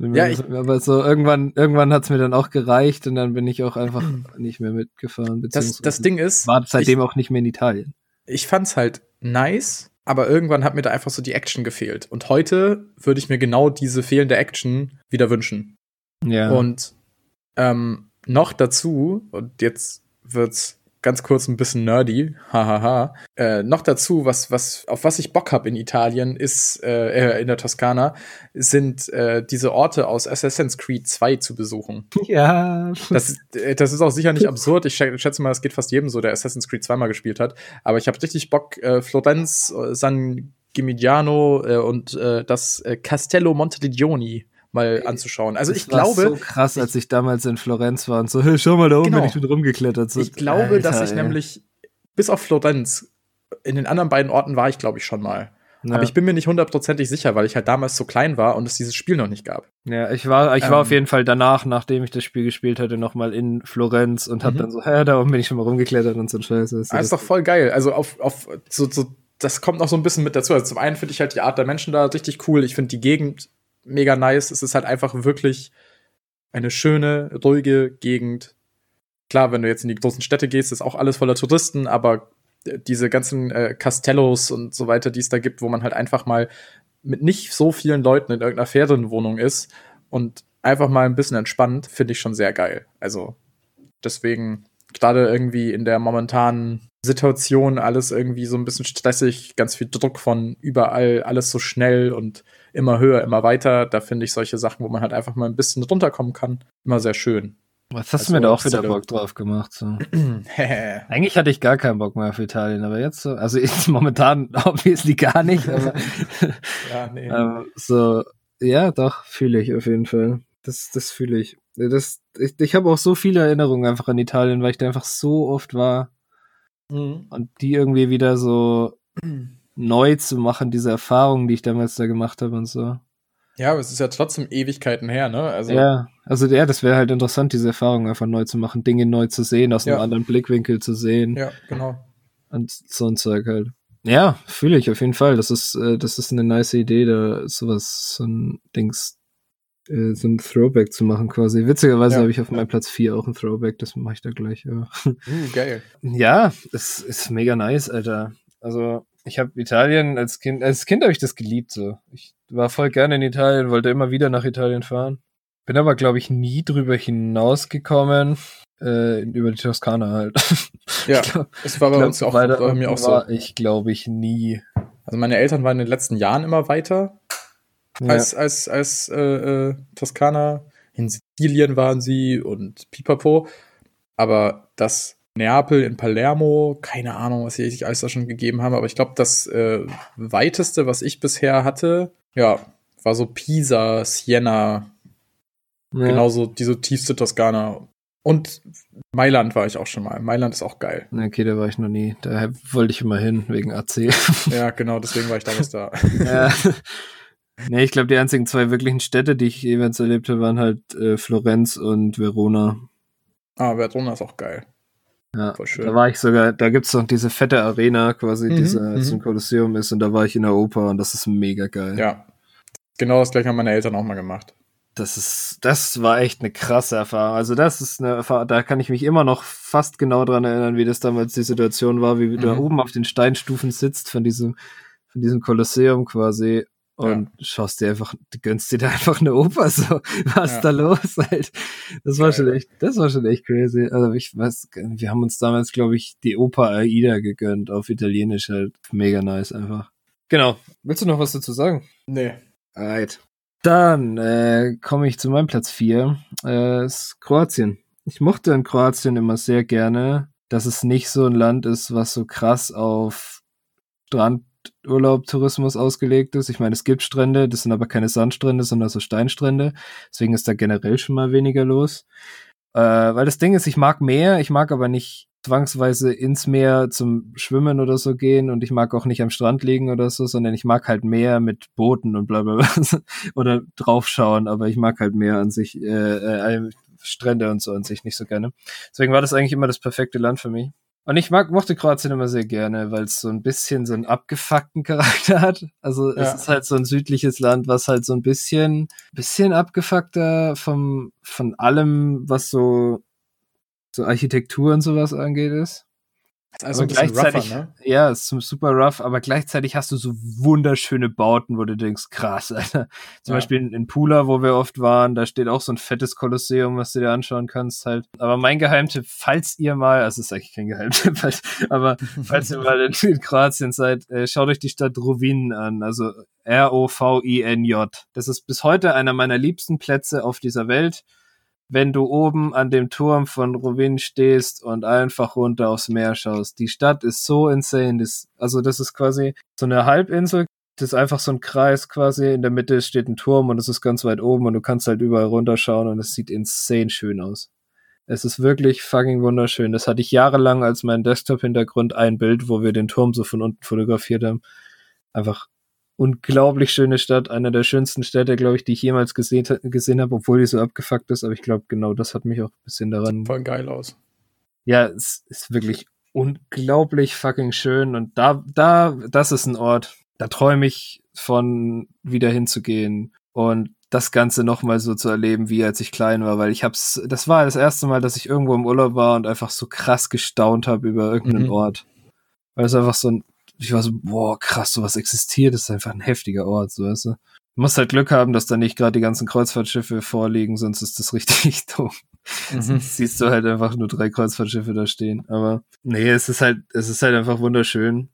ja, ich, aber so irgendwann, irgendwann hat's mir dann auch gereicht und dann bin ich auch einfach *clears throat* nicht mehr mitgefahren. Das, das Ding ist, war seitdem ich, auch nicht mehr in Italien. Ich fand's halt nice, aber irgendwann hat mir da einfach so die Action gefehlt. Und heute würde ich mir genau diese fehlende Action wieder wünschen. Ja. Und ähm, noch dazu, und jetzt wird's ganz kurz ein bisschen nerdy, hahaha. Äh, noch dazu, was, was, auf was ich Bock habe in Italien, ist, äh, in der Toskana, sind äh, diese Orte aus Assassin's Creed 2 zu besuchen. *laughs* Ja. Das, äh, das ist auch sicher nicht absurd. Ich schätze mal, es geht fast jedem so, der Assassin's Creed 2 mal gespielt hat. Aber ich habe richtig Bock, äh, Florenz, äh, San Gimignano äh, und äh, das äh, Castello Monteregioni mal anzuschauen. Also das ich glaube. so krass, als ich damals in Florenz war und so, hey, schau mal da oben, genau. bin ich mit rumgeklettert. So, ich glaube, Alter, dass ich ey. nämlich bis auf Florenz in den anderen beiden Orten war ich, glaube ich, schon mal. Ja. Aber ich bin mir nicht hundertprozentig sicher, weil ich halt damals so klein war und es dieses Spiel noch nicht gab. Ja, ich war, ich war auf ähm. jeden Fall danach, nachdem ich das Spiel gespielt hatte, noch mal in Florenz und hab mhm. dann so, hä, da oben bin ich schon mal rumgeklettert und so ein Scheiß. Das ah, ist doch voll geil. Also auf, auf so, so, das kommt noch so ein bisschen mit dazu. Also zum einen finde ich halt die Art der Menschen da richtig cool. Ich finde die Gegend mega nice. Es ist halt einfach wirklich eine schöne, ruhige Gegend. Klar, wenn du jetzt in die großen Städte gehst, ist auch alles voller Touristen, aber diese ganzen äh, Castellos und so weiter, die es da gibt, wo man halt einfach mal mit nicht so vielen Leuten in irgendeiner Ferienwohnung ist und einfach mal ein bisschen entspannt, finde ich schon sehr geil. Also deswegen gerade irgendwie in der momentanen Situation alles irgendwie so ein bisschen stressig, ganz viel Druck von überall, alles so schnell und immer höher, immer weiter. Da finde ich solche Sachen, wo man halt einfach mal ein bisschen runterkommen kann, immer sehr schön. Was hast also, du mir da auch wieder Bock drauf gemacht? So. *clears throat* Eigentlich hatte ich gar keinen Bock mehr auf Italien, aber jetzt so, also jetzt *laughs* momentan *laughs* obviously gar nicht, aber *laughs* ja, nee. ähm, so, ja, doch, fühle ich auf jeden Fall. Das, das fühle ich. Das, ich ich habe auch so viele Erinnerungen einfach an Italien, weil ich da einfach so oft war. Mhm. Und die irgendwie wieder so *clears throat* neu zu machen, diese Erfahrungen, die ich damals da gemacht habe und so. Ja, aber es ist ja trotzdem Ewigkeiten her, ne? Also ja, also ja, das wäre halt interessant, diese Erfahrung einfach neu zu machen, Dinge neu zu sehen, aus ja. einem anderen Blickwinkel zu sehen. Ja, genau. Und so ein Zeug halt. Ja, fühle ich auf jeden Fall. Das ist, äh, das ist eine nice Idee, da sowas, so ein Dings äh, so ein Throwback zu machen quasi. Witzigerweise Ja. habe ich auf meinem Platz 4 auch ein Throwback, das mache ich da gleich. Ja, Uh, geil. ja es ist mega nice, Alter. Also ich habe Italien als Kind, als Kind habe ich das geliebt so. Ich war voll gerne in Italien, wollte immer wieder nach Italien fahren. Bin aber, glaube ich, nie drüber hinausgekommen, äh, über die Toskana halt. *laughs* Ja, glaub- es war bei glaub, uns auch, weiter bei mir auch so. war ich, glaube ich, nie. Also meine Eltern waren in den letzten Jahren immer weiter Ja. als, als, als äh, äh, Toskana. In Sizilien waren sie und Pipapo. Aber das Neapel in Palermo, keine Ahnung, was sie sich alles da schon gegeben haben, aber ich glaube, das äh, weiteste, was ich bisher hatte, ja, war so Pisa, Siena, Ja. genauso diese tiefste Toskana. Und Mailand war ich auch schon mal. Mailand ist auch geil. Okay, da war ich noch nie. Da wollte ich immer hin, wegen AC. Ja, genau, deswegen war ich damals da. *laughs* ja. Nee, ich glaube, die einzigen zwei wirklichen Städte, die ich jeweils erlebt habe, waren halt äh, Florenz und Verona. Ah, Verona ist auch geil. Ja, da war ich sogar, da gibt's noch diese fette Arena quasi, Mhm, die so mhm. ein Kolosseum ist und da war ich in der Oper und das ist mega geil. Ja. Genau das gleiche haben meine Eltern auch mal gemacht. Das ist, das war echt eine krasse Erfahrung. Also das ist eine Erfahrung, da kann ich mich immer noch fast genau dran erinnern, wie das damals die Situation war, wie du da Mhm. oben auf den Steinstufen sitzt von diesem, von diesem Kolosseum quasi und schaust dir einfach, du gönnst dir da *laughs* einfach eine Oper so. Was Ja. ist da los *laughs* halt? Das war Geil. schon echt, das war schon echt crazy. Also ich weiß, wir haben uns damals, glaube ich, die Oper Aida gegönnt, auf Italienisch halt. Mega nice einfach. Genau. Willst du noch was dazu sagen? Nee. Alright. Dann äh, komme ich zu meinem Platz 4. Äh, ist Kroatien. Ich mochte in Kroatien immer sehr gerne, dass es nicht so ein Land ist, was so krass auf Strandurlaub, Tourismus ausgelegt ist. Ich meine, es gibt Strände, das sind aber keine Sandstrände, sondern so Steinstrände. Deswegen ist da generell schon mal weniger los. Äh, weil das Ding ist, ich mag Meer, ich mag aber nicht zwangsweise ins Meer zum Schwimmen oder so gehen und ich mag auch nicht am Strand liegen oder so, sondern ich mag halt Meer mit Booten und bla bla bla *laughs* oder draufschauen, aber ich mag halt Meer an sich, äh, äh, Strände und so an sich nicht so gerne. Deswegen war das eigentlich immer das perfekte Land für mich. Und ich mag, mochte Kroatien immer sehr gerne, weil es so ein bisschen so einen abgefuckten Charakter hat. Also es Ja. ist halt so ein südliches Land, was halt so ein bisschen, bisschen abgefuckter vom, von allem, was so, so Architektur und sowas angeht ist. Also Aber bisschen rougher, gleichzeitig- ne? Ja, es ist super rough, aber gleichzeitig hast du so wunderschöne Bauten, wo du denkst, krass, *laughs* Alter. Zum Ja. Beispiel in, in Pula, wo wir oft waren, da steht auch so ein fettes Kolosseum, was du dir anschauen kannst halt. Aber mein Geheimtipp, falls ihr mal, also es ist eigentlich kein Geheimtipp, *laughs* halt, aber falls ihr mal in, in Kroatien seid, äh, schaut euch die Stadt Rovin an, also R-O-V-I-N-J. Das ist bis heute einer meiner liebsten Plätze auf dieser Welt wenn du oben an dem Turm von Rovin stehst und einfach runter aufs Meer schaust. Die Stadt ist so insane. Das, also das ist quasi so eine Halbinsel. Das ist einfach so ein Kreis quasi. In der Mitte steht ein Turm und es ist ganz weit oben und du kannst halt überall runterschauen und es sieht insane schön aus. Es ist wirklich fucking wunderschön. Das hatte ich jahrelang als mein Desktop-Hintergrund ein Bild, wo wir den Turm so von unten fotografiert haben. Einfach unglaublich schöne Stadt, einer der schönsten Städte, glaube ich, die ich jemals gesehen, gesehen habe, obwohl die so abgefuckt ist. Aber ich glaube, genau das hat mich auch ein bisschen daran. Voll geil aus. Ja, es ist wirklich unglaublich fucking schön. Und da, da, das ist ein Ort, da träume ich von wieder hinzugehen und das Ganze nochmal so zu erleben, wie als ich klein war, weil ich hab's, das war das erste Mal, dass ich irgendwo im Urlaub war und einfach so krass gestaunt habe über irgendeinen Mhm. Ort. Weil es einfach so ein, ich war so, boah, krass, sowas existiert, das ist einfach ein heftiger Ort, so weißt du. Du musst halt Glück haben, dass da nicht gerade die ganzen Kreuzfahrtschiffe vorliegen, sonst ist das *laughs* richtig dumm. Mhm. Sonst siehst du halt einfach nur drei Kreuzfahrtschiffe da stehen. Aber nee, es ist halt, es ist halt einfach wunderschön.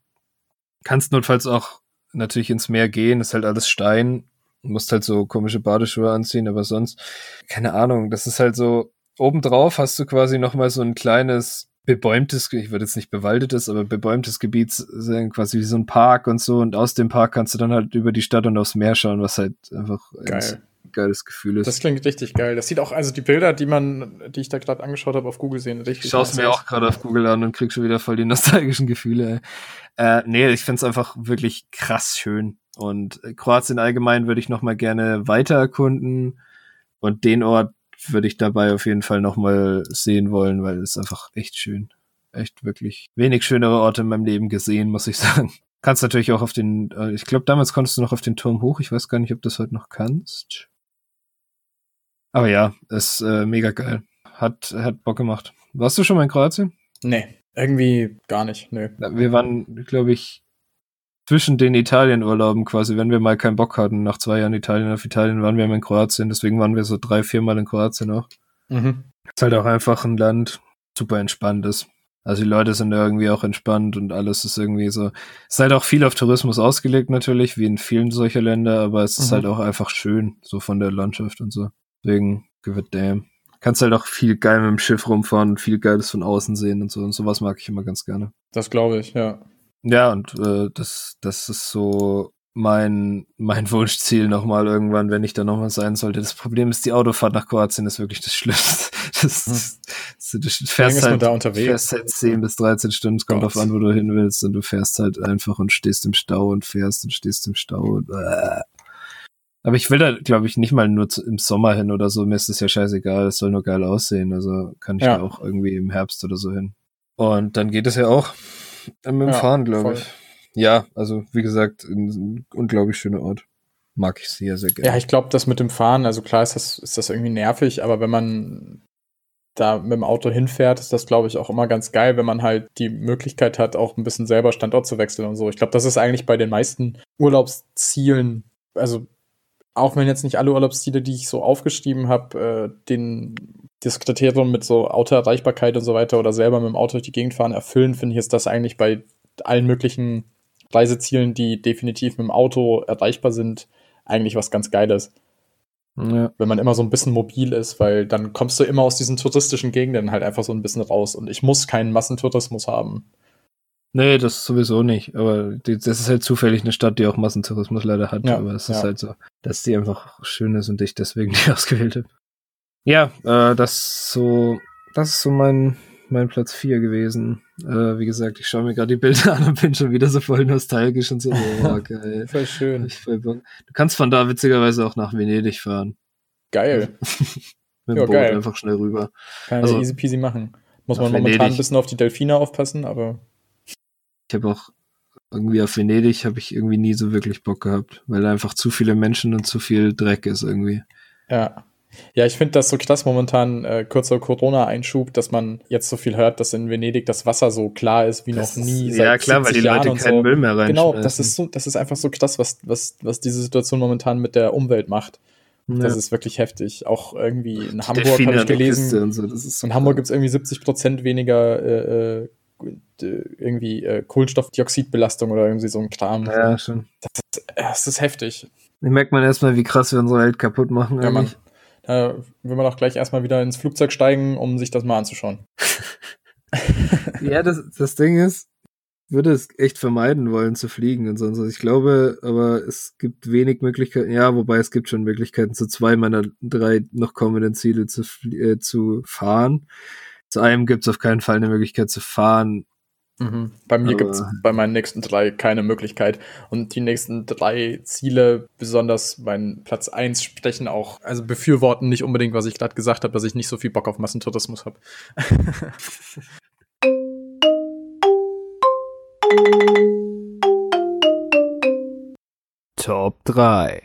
Kannst notfalls auch natürlich ins Meer gehen, ist halt alles Stein. Du musst halt so komische Badeschuhe anziehen, aber sonst, keine Ahnung, das ist halt so, obendrauf hast du quasi nochmal so ein kleines bebäumtes, ich würde jetzt nicht bewaldetes, aber bebäumtes Gebiet sein, quasi wie so ein Park und so. Und aus dem Park kannst du dann halt über die Stadt und aufs Meer schauen, was halt einfach ein Geil. geiles Gefühl ist. Das klingt richtig geil. Das sieht auch, also die Bilder, die man, die ich da gerade angeschaut habe auf Google sehen, richtig Ich schaue es mir aus. auch gerade auf Google an und krieg schon wieder voll die nostalgischen Gefühle. Äh, nee, ich find's einfach wirklich krass schön. Und Kroatien allgemein würde ich noch mal gerne weiter erkunden. Und den Ort würde ich dabei auf jeden Fall noch mal sehen wollen, weil es einfach echt schön. Echt wirklich wenig schönere Orte in meinem Leben gesehen, muss ich *laughs* sagen. Kannst natürlich auch auf den, äh, ich glaube, damals konntest du noch auf den Turm hoch. Ich weiß gar nicht, ob du das heute noch kannst. Aber ja, ist äh, mega geil. Hat, hat Bock gemacht. Warst du schon mal in Kroatien? Nee, irgendwie gar nicht. Nö. Wir waren, glaube ich, zwischen den Italienurlauben quasi, wenn wir mal keinen Bock hatten, nach zwei Jahren Italien auf Italien, waren wir in Kroatien. Deswegen waren wir so drei, vier Mal in Kroatien auch. Mhm. Ist halt auch einfach ein Land, super entspannt ist. Also die Leute sind irgendwie auch entspannt und alles ist irgendwie so. Es ist halt auch viel auf Tourismus ausgelegt natürlich, wie in vielen solcher Länder, aber es ist mhm. halt auch einfach schön, so von der Landschaft und so. Deswegen, give it damn. Kannst halt auch viel geil mit dem Schiff rumfahren und viel Geiles von außen sehen und so. Und sowas mag ich immer ganz gerne. Das glaube ich, ja. Ja, und äh, das, das ist so mein, *laughs* mein Wunschziel nochmal irgendwann, wenn ich da nochmal sein sollte. Das Problem ist, die Autofahrt nach Kroatien ist wirklich das Schlimmste. Das, *laughs* das, hm. das, du fährst halt, da unterwegs? fährst halt 10 bis 13 Stunden, es kommt Gott. auf an, wo du hin willst, und du fährst halt einfach und stehst im Stau und fährst und stehst im Stau und, äh. Aber ich will da, glaube ich, nicht mal nur zu, im Sommer hin oder so. Mir ist das ja scheißegal. Es soll nur geil aussehen. Also kann ich ja. da auch irgendwie im Herbst oder so hin. Und dann geht es ja auch mit dem ja, Fahren, glaube ich. Ja, also wie gesagt, ein unglaublich schöner Ort. Mag ich sehr, sehr gerne. Ja, ich glaube, das mit dem Fahren, also klar ist das, ist das irgendwie nervig, aber wenn man da mit dem Auto hinfährt, ist das, glaube ich, auch immer ganz geil, wenn man halt die Möglichkeit hat, auch ein bisschen selber Standort zu wechseln und so. Ich glaube, das ist eigentlich bei den meisten Urlaubszielen, also auch wenn jetzt nicht alle Urlaubsziele, die ich so aufgeschrieben habe, äh, den das Kriterium mit so Autoerreichbarkeit und so weiter oder selber mit dem Auto durch die Gegend fahren erfüllen, finde ich, ist das eigentlich bei allen möglichen Reisezielen, die definitiv mit dem Auto erreichbar sind, eigentlich was ganz Geiles. Ja. Wenn man immer so ein bisschen mobil ist, weil dann kommst du immer aus diesen touristischen Gegenden halt einfach so ein bisschen raus und ich muss keinen Massentourismus haben. Nee, das sowieso nicht. Aber die, das ist halt zufällig eine Stadt, die auch Massentourismus leider hat. Ja, aber es ja. ist halt so, dass die einfach schön ist und ich deswegen *laughs* die ausgewählt habe. Ja, äh, das so, das ist so mein, mein Platz 4 gewesen. Äh, wie gesagt, ich schaue mir gerade die Bilder an und bin schon wieder so voll nostalgisch und so. Oh, *laughs* geil. voll schön. Voll du kannst von da witzigerweise auch nach Venedig fahren. Geil. *laughs* Mit dem ja, Boot geil. einfach schnell rüber. Kann also, easy peasy machen. Muss man momentan Venedig. ein bisschen auf die Delfine aufpassen, aber. Ich habe auch irgendwie auf Venedig habe ich irgendwie nie so wirklich Bock gehabt, weil einfach zu viele Menschen und zu viel Dreck ist irgendwie. Ja. Ja, ich finde das so krass momentan, äh, kurzer Corona-Einschub, dass man jetzt so viel hört, dass in Venedig das Wasser so klar ist wie das noch nie. Ist, ja, klar, weil die Jahren Leute keinen so. Müll mehr rein. Genau, das ist so, das ist einfach so krass, was, was, was diese Situation momentan mit der Umwelt macht. Ja. Das ist wirklich heftig. Auch irgendwie in Hamburg habe ich gelesen. So, so in Hamburg gibt es irgendwie 70 Prozent weniger äh, äh irgendwie äh, Kohlenstoffdioxidbelastung oder irgendwie so ein Kram. Ja, schon. Das ist, das ist heftig. Da merkt man erstmal, wie krass wir unsere Welt kaputt machen. Ja, man. Da will man doch gleich erstmal wieder ins Flugzeug steigen, um sich das mal anzuschauen. *laughs* ja, das, das Ding ist, würde es echt vermeiden wollen zu fliegen und sonst. Ich glaube, aber es gibt wenig Möglichkeiten. Ja, wobei es gibt schon Möglichkeiten, zu zwei meiner drei noch kommenden Ziele zu, äh, zu fahren. Zu einem gibt es auf keinen Fall eine Möglichkeit zu fahren. Mhm. Bei mir gibt es bei meinen nächsten drei keine Möglichkeit. Und die nächsten drei Ziele, besonders mein Platz 1, sprechen auch, also befürworten nicht unbedingt, was ich gerade gesagt habe, dass ich nicht so viel Bock auf Massentourismus habe. *laughs* Top 3.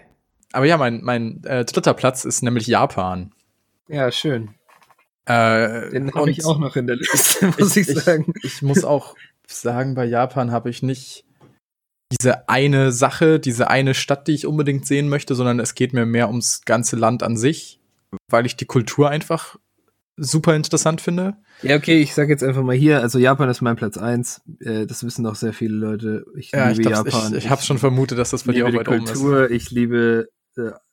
Aber ja, mein, mein äh, dritter Platz ist nämlich Japan. Ja, schön. Äh, Den habe ich auch noch in der Liste, *laughs* muss ich, ich sagen. Ich, ich, muss auch sagen, bei Japan habe ich nicht diese eine Sache, diese eine Stadt, die ich unbedingt sehen möchte, sondern es geht mir mehr ums ganze Land an sich, weil ich die Kultur einfach super interessant finde. Ja, okay, ich sag jetzt einfach mal hier, also Japan ist mein Platz eins. Äh, das wissen auch sehr viele Leute. Ich ja, liebe ich Japan. Ich, ich habe schon vermutet, dass das bei dir auch weit oben ist. Kultur, ich liebe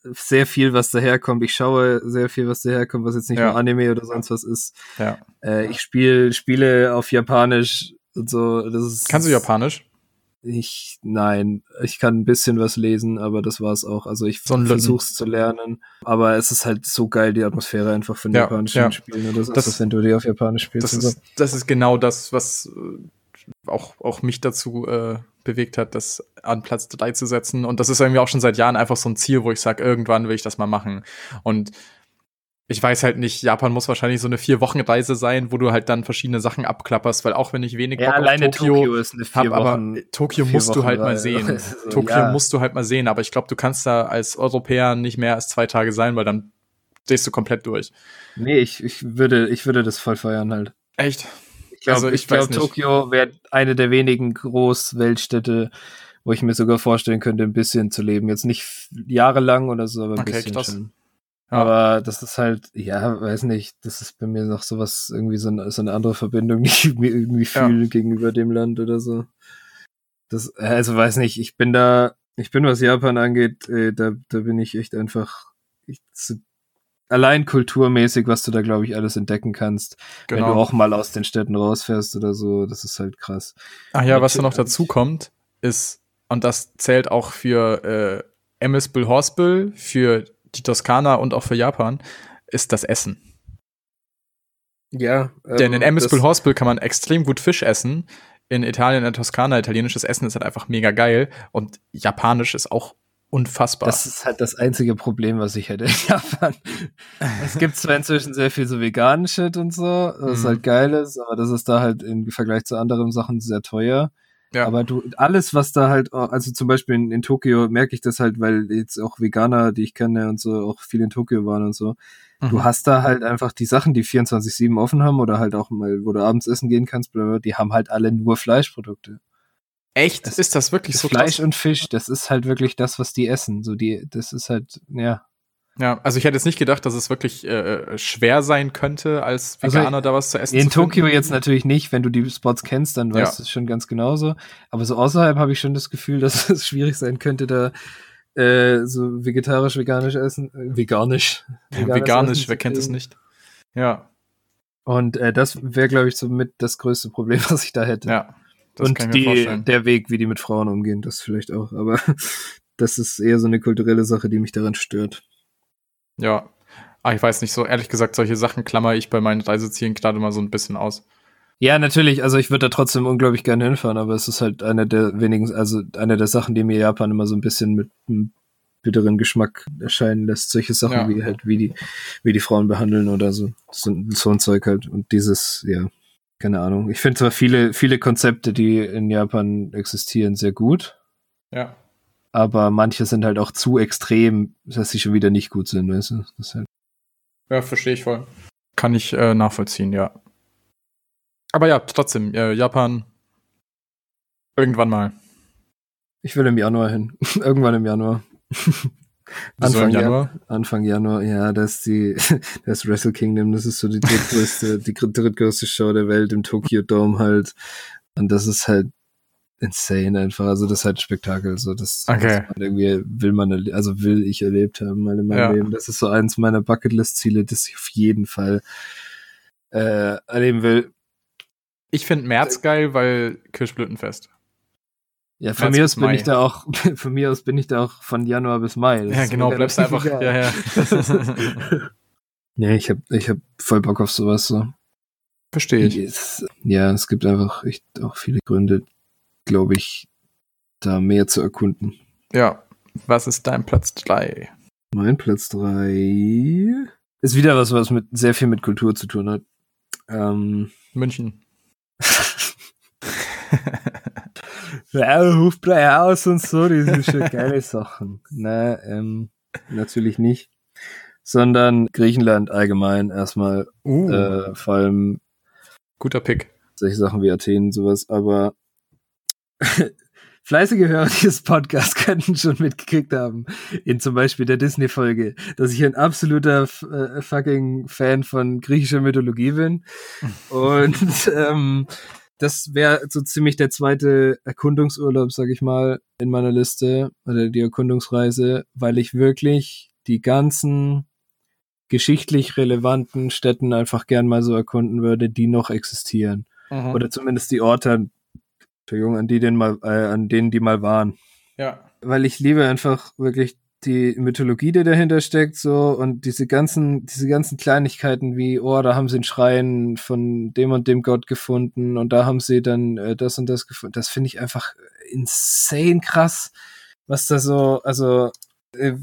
sehr viel, was daherkommt. Ich schaue sehr viel, was daherkommt, was jetzt nicht ja. nur Anime oder sonst was ist. Ja. Äh, ich spiele Spiele auf Japanisch und so. Das ist, Kannst du Japanisch? Ich, nein, ich kann ein bisschen was lesen, aber das war's auch. Also ich so versuch's zu lernen. Aber es ist halt so geil, die Atmosphäre einfach von ja, japanischen ja. Spielen. Das, das ist, wenn du die auf Japanisch spielst. Das, ist, das ist genau das, was äh, auch, auch mich dazu äh, bewegt hat, das an Platz 3 zu setzen. Und das ist irgendwie auch schon seit Jahren einfach so ein Ziel, wo ich sage, irgendwann will ich das mal machen. Und ich weiß halt nicht, Japan muss wahrscheinlich so eine vier Wochen Reise sein, wo du halt dann verschiedene Sachen abklapperst, weil auch wenn ich wenig ja, Bock alleine Tokio, Tokio ist eine vier hab, aber Tokio musst Wochen du halt mal sehen. *laughs* Tokio ja. musst du halt mal sehen, aber ich glaube, du kannst da als Europäer nicht mehr als zwei Tage sein, weil dann stehst du komplett durch. Nee, ich, ich, würde, ich würde das voll feiern halt. Echt? Ich glaube, Also, ich ich glaub, nicht. Tokio wäre eine der wenigen Großweltstädte, wo ich mir sogar vorstellen könnte, ein bisschen zu leben. Jetzt nicht jahrelang oder so, aber ein Okay, bisschen krass. schon. Ja. Aber das ist halt, ja, weiß nicht, das ist bei mir noch sowas, irgendwie so, ein, so eine andere Verbindung, *laughs* die ich mir irgendwie Ja. fühle gegenüber dem Land oder so. Das, also weiß nicht, ich bin da, ich bin, was Japan angeht, äh, da, da bin ich echt einfach, ich, so, allein kulturmäßig, was du da, glaube ich, alles entdecken kannst, wenn du auch mal aus den Städten rausfährst oder so, das ist halt krass. Ach ja, was da noch dazu kommt, ist, und das zählt auch für äh, Emmesbull Horsbull, für die Toskana und auch für Japan, ist das Essen. Ja, ähm, Denn in Emmesbull Horsbull kann man extrem gut Fisch essen. In Italien, in der Toskana, italienisches Essen ist halt einfach mega geil. Und japanisch ist auch unfassbar. Das ist halt das einzige Problem, was ich hätte in *laughs* Japan. es gibt zwar inzwischen sehr viel so veganen Shit und so, was Mhm. halt geil ist, aber das ist da halt im Vergleich zu anderen Sachen sehr teuer. ja. Aber du, alles, was da halt, also zum Beispiel in, in Tokio merke ich das halt, weil jetzt auch Veganer, die ich kenne und so, auch viel in Tokio waren und so. Du Mhm. hast da halt einfach die Sachen, die 24-7 offen haben oder halt auch mal, wo du abends essen gehen kannst, die haben halt alle nur Fleischprodukte. Echt? es- ist das wirklich Das so Fleisch krass? und Fisch, das ist halt wirklich das, was die essen. So die, das ist halt, ja. Ja, also ich hätte jetzt nicht gedacht, dass es wirklich äh, schwer sein könnte, als Also Veganer da was zu essen In zu. Tokio jetzt natürlich nicht, wenn du die Spots kennst, dann weißt Ja. du es schon ganz genauso. Aber so außerhalb habe ich schon das Gefühl, *laughs* dass es schwierig sein könnte, da äh, so vegetarisch, veganisch essen, äh, veganisch. *laughs* Veganisch, Essen wer kennt es nicht? Ja, Und äh, das wäre, glaube ich, so mit das größte Problem, *laughs* was ich da hätte. ja. Das Und die, der Weg, wie die mit Frauen umgehen, das vielleicht auch. Aber *laughs* das ist eher so eine kulturelle Sache, die mich daran stört. Ja. Ah, ich weiß nicht, so ehrlich gesagt, solche Sachen klammer ich bei meinen Reisezielen gerade mal so ein bisschen aus. Ja, natürlich. Also ich würde da trotzdem unglaublich gerne hinfahren, aber es ist halt eine der wenigen, also eine der Sachen, die mir Japan immer so ein bisschen mit einem bitteren Geschmack erscheinen lässt. Solche Sachen Ja. wie halt, wie die, wie die Frauen behandeln oder so. So, so ein Zeug halt. Und dieses, ja, keine Ahnung. Ich finde zwar viele, viele Konzepte, die in Japan existieren, sehr gut, Ja. aber manche sind halt auch zu extrem, dass sie schon wieder nicht gut sind, weißt du? Halt Ja, verstehe ich voll. Kann ich äh, nachvollziehen, ja. Aber ja, trotzdem, äh, Japan irgendwann mal. ich will im Januar hin. *laughs* Irgendwann im Januar. *laughs* Im Jan- Januar? Anfang Januar, ja, das ist die, *laughs* das Wrestle Kingdom, das ist so die drittgrößte, *laughs* die drittgrößte Show der Welt im Tokyo Dome halt. Und das ist halt insane einfach. Also das ist halt Spektakel. So, das, Okay. das man irgendwie will man, also will ich erlebt haben mal in meinem Ja. Leben. Das ist so eins meiner Bucketlist-Ziele, das ich auf jeden Fall äh, erleben will. Ich finde März geil, weil Kirschblütenfest. Ja, von März mir aus bin Mai. ich da auch, *laughs* von mir aus bin ich da auch von Januar bis Mai. Das ja, genau, bleibst einfach. egal. Ja, ja. *laughs* Nee, ich hab, ich hab voll Bock auf sowas so. Verstehe ich. Es, ja, es gibt einfach echt auch viele Gründe, glaube ich, da mehr zu erkunden. Ja. Was ist dein Platz 3? Mein Platz drei ist wieder was, was mit sehr viel mit Kultur zu tun hat. Ähm, München. *laughs* ja, Hofbräuhaus und so, das sind schon geile Sachen. Nein, ähm, natürlich nicht. Sondern Griechenland allgemein erstmal, Uh, äh, vor allem guter Pick. solche Sachen wie Athen und sowas, aber *laughs* fleißige Hörer dieses Podcasts *laughs* könnten schon mitgekriegt haben, in zum Beispiel der Disney-Folge, dass ich ein absoluter äh, fucking Fan von griechischer Mythologie bin. *laughs* Und ähm, das wäre so ziemlich der zweite Erkundungsurlaub, sag ich mal, in meiner Liste, oder die Erkundungsreise, weil ich wirklich die ganzen geschichtlich relevanten Städten einfach gern mal so erkunden würde, die noch existieren. Mhm. Oder zumindest die Orte, Entschuldigung, an die den mal, äh, an denen die mal waren. Ja. Weil ich liebe einfach wirklich die Mythologie, die dahinter steckt, so und diese ganzen, diese ganzen Kleinigkeiten wie, oh, da haben sie einen Schrein von dem und dem Gott gefunden und da haben sie dann äh, das und das gefunden. Das finde ich einfach insane krass, was da so, also äh,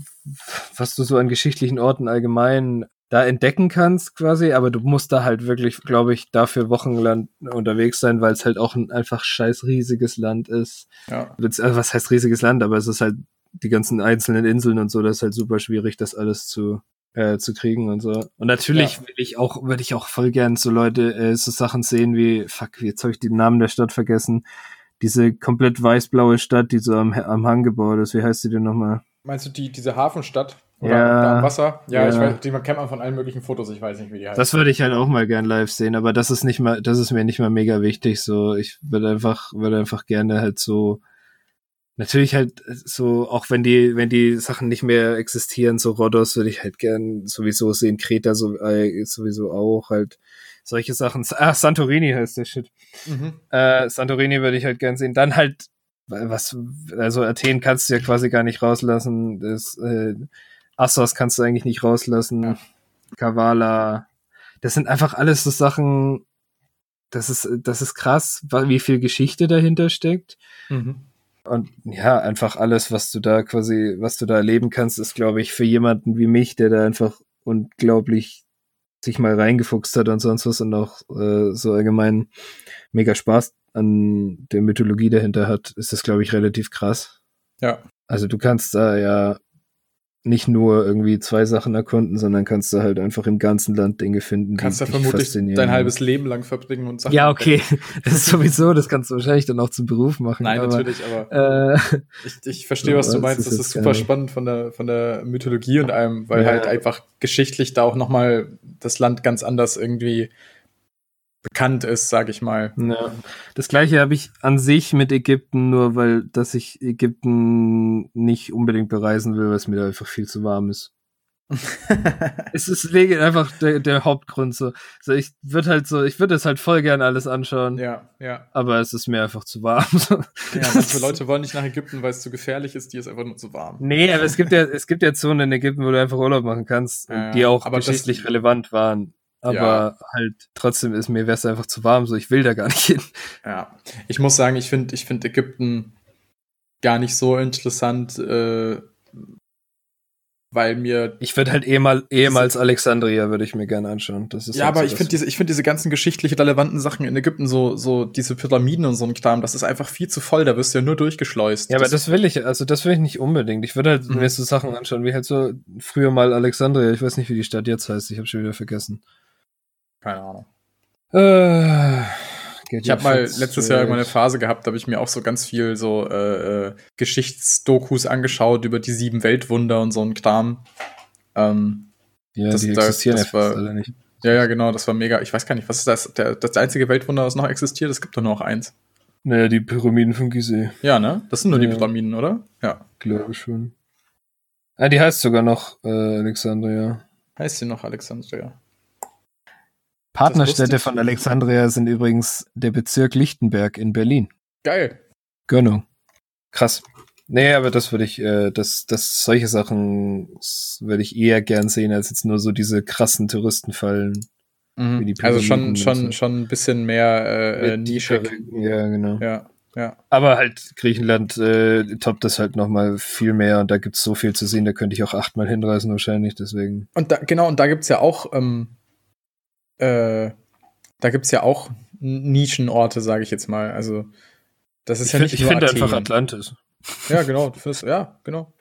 was du so an geschichtlichen Orten allgemein da entdecken kannst quasi, aber du musst da halt wirklich, glaube ich, dafür wochenlang unterwegs sein, weil es halt auch ein einfach scheiß riesiges Land ist. Ja. Also was heißt riesiges Land, aber es ist halt die ganzen einzelnen Inseln und so, das ist halt super schwierig, das alles zu äh, zu kriegen und so. Und natürlich Ja. will ich auch, würde ich auch voll gern so Leute, äh, so Sachen sehen wie, fuck, jetzt habe ich den Namen der Stadt vergessen. Diese komplett weiß-blaue Stadt, die so am, am Hang gebaut ist. Wie heißt die denn nochmal? Meinst du die, diese Hafenstadt? Ja. da am Wasser? Ja, Ja. ich weiß, die kennt man von allen möglichen Fotos, ich weiß nicht, wie die heißt. Das würde ich halt auch mal gern live sehen, aber das ist nicht mal, das ist mir nicht mal mega wichtig. So, ich würde einfach, würde einfach gerne halt so, natürlich halt so, auch wenn die, wenn die Sachen nicht mehr existieren, so Rhodos würde ich halt gern sowieso sehen, Kreta so, äh, sowieso auch halt solche Sachen. Ah, Santorini heißt der Shit. mhm. Äh, Santorini würde ich halt gern sehen. Dann halt, was, also Athen kannst du ja quasi gar nicht rauslassen. Das, äh, Assos kannst du eigentlich nicht rauslassen. Ja. Kavala. Das sind einfach alles so Sachen, das ist, das ist krass, wie viel Geschichte dahinter steckt. Mhm. Und ja, einfach alles, was du da quasi, was du da erleben kannst, ist, glaube ich, für jemanden wie mich, der da einfach unglaublich sich mal reingefuchst hat und sonst was und auch äh, so allgemein mega Spaß an der Mythologie dahinter hat, ist das, glaube ich, relativ krass. Ja. Also du kannst da ja nicht nur irgendwie zwei Sachen erkunden, sondern kannst da halt einfach im ganzen Land Dinge finden, Kannst die ja dich vermutlich faszinieren. dein halbes Leben lang verbringen und Sachen. Ja, okay. *laughs* Das ist sowieso, das kannst du wahrscheinlich dann auch zum Beruf machen. Nein, aber, natürlich, aber Äh, *laughs* ich, ich verstehe, was du meinst. das Das ist super spannend von der, von der Mythologie und allem, weil Ja. halt einfach geschichtlich da auch nochmal das Land ganz anders irgendwie bekannt ist, sag ich mal. Ja. Das gleiche habe ich an sich mit Ägypten, nur weil, dass ich Ägypten nicht unbedingt bereisen will, weil es mir da einfach viel zu warm ist. *laughs* Es ist einfach der, der Hauptgrund so. so ich würde halt so, ich würde es halt voll gern alles anschauen, ja, ja. aber es ist mir einfach zu warm. so. Ja, manche *laughs* Leute wollen nicht nach Ägypten, weil es zu gefährlich ist, die ist einfach nur zu warm. Nee, aber es gibt ja, es gibt ja Zonen in Ägypten, wo du einfach Urlaub machen kannst, Ja, die auch geschichtlich relevant waren. Aber Ja. halt trotzdem ist mir wär's einfach zu warm, so ich will da gar nicht hin. Ja, ich muss sagen, ich finde ich find Ägypten gar nicht so interessant, äh, weil mir. Ich würde halt ehemal, ehemals Alexandria würde ich mir gerne anschauen. Das ist Ja, halt aber so ich das- finde diese, ich finde diese ganzen geschichtlich relevanten Sachen in Ägypten, so, so diese Pyramiden und so ein Kram, das ist einfach viel zu voll, da wirst du ja nur durchgeschleust. Ja, aber das will ich, also das will ich nicht unbedingt. Ich würde halt Mhm. mir so Sachen anschauen, wie halt so früher mal Alexandria. Ich weiß nicht, wie die Stadt jetzt heißt. Ich habe schon wieder vergessen. Keine Ahnung. Äh, Ich habe mal letztes Jahr irgendwann eine. Phase gehabt, da habe ich mir auch so ganz viel so äh, äh, Geschichtsdokus angeschaut über die sieben Weltwunder und so ein Kram. Ähm, Ja, das- die da- existieren das war- alle nicht. ja, ja, genau, das war mega. Ich weiß gar nicht, was ist das? Der, das einzige Weltwunder, was noch existiert? Es gibt doch nur noch eins. Naja, die Pyramiden von Gizeh, Ja, ne? Das sind nur Ja. die Pyramiden, oder? Ja. glaube schon. Ah, die heißt sogar noch äh, Alexandria. Heißt sie noch Alexandria? Partnerstädte von Alexandria sind übrigens der Bezirk Lichtenberg in Berlin. Geil. Gönnung. Krass. Nee, aber das würde ich, äh, das, das, solche Sachen würde ich eher gern sehen, als jetzt nur so diese krassen Touristenfallen. Wie die Also schon, schon, so. schon ein bisschen mehr äh, nischig. Ja, genau. Ja, ja. Aber halt Griechenland äh, toppt das halt nochmal viel mehr und da gibt's so viel zu sehen, da könnte ich auch achtmal hinreisen wahrscheinlich, deswegen. Und da, genau, und da gibt's ja auch, ähm, äh, da gibt's ja auch Nischenorte, sage ich jetzt mal. Also, das ist ich ja find- nicht ich nur finde Athen. einfach Atlantis. Ja, genau. Findest, ja, genau.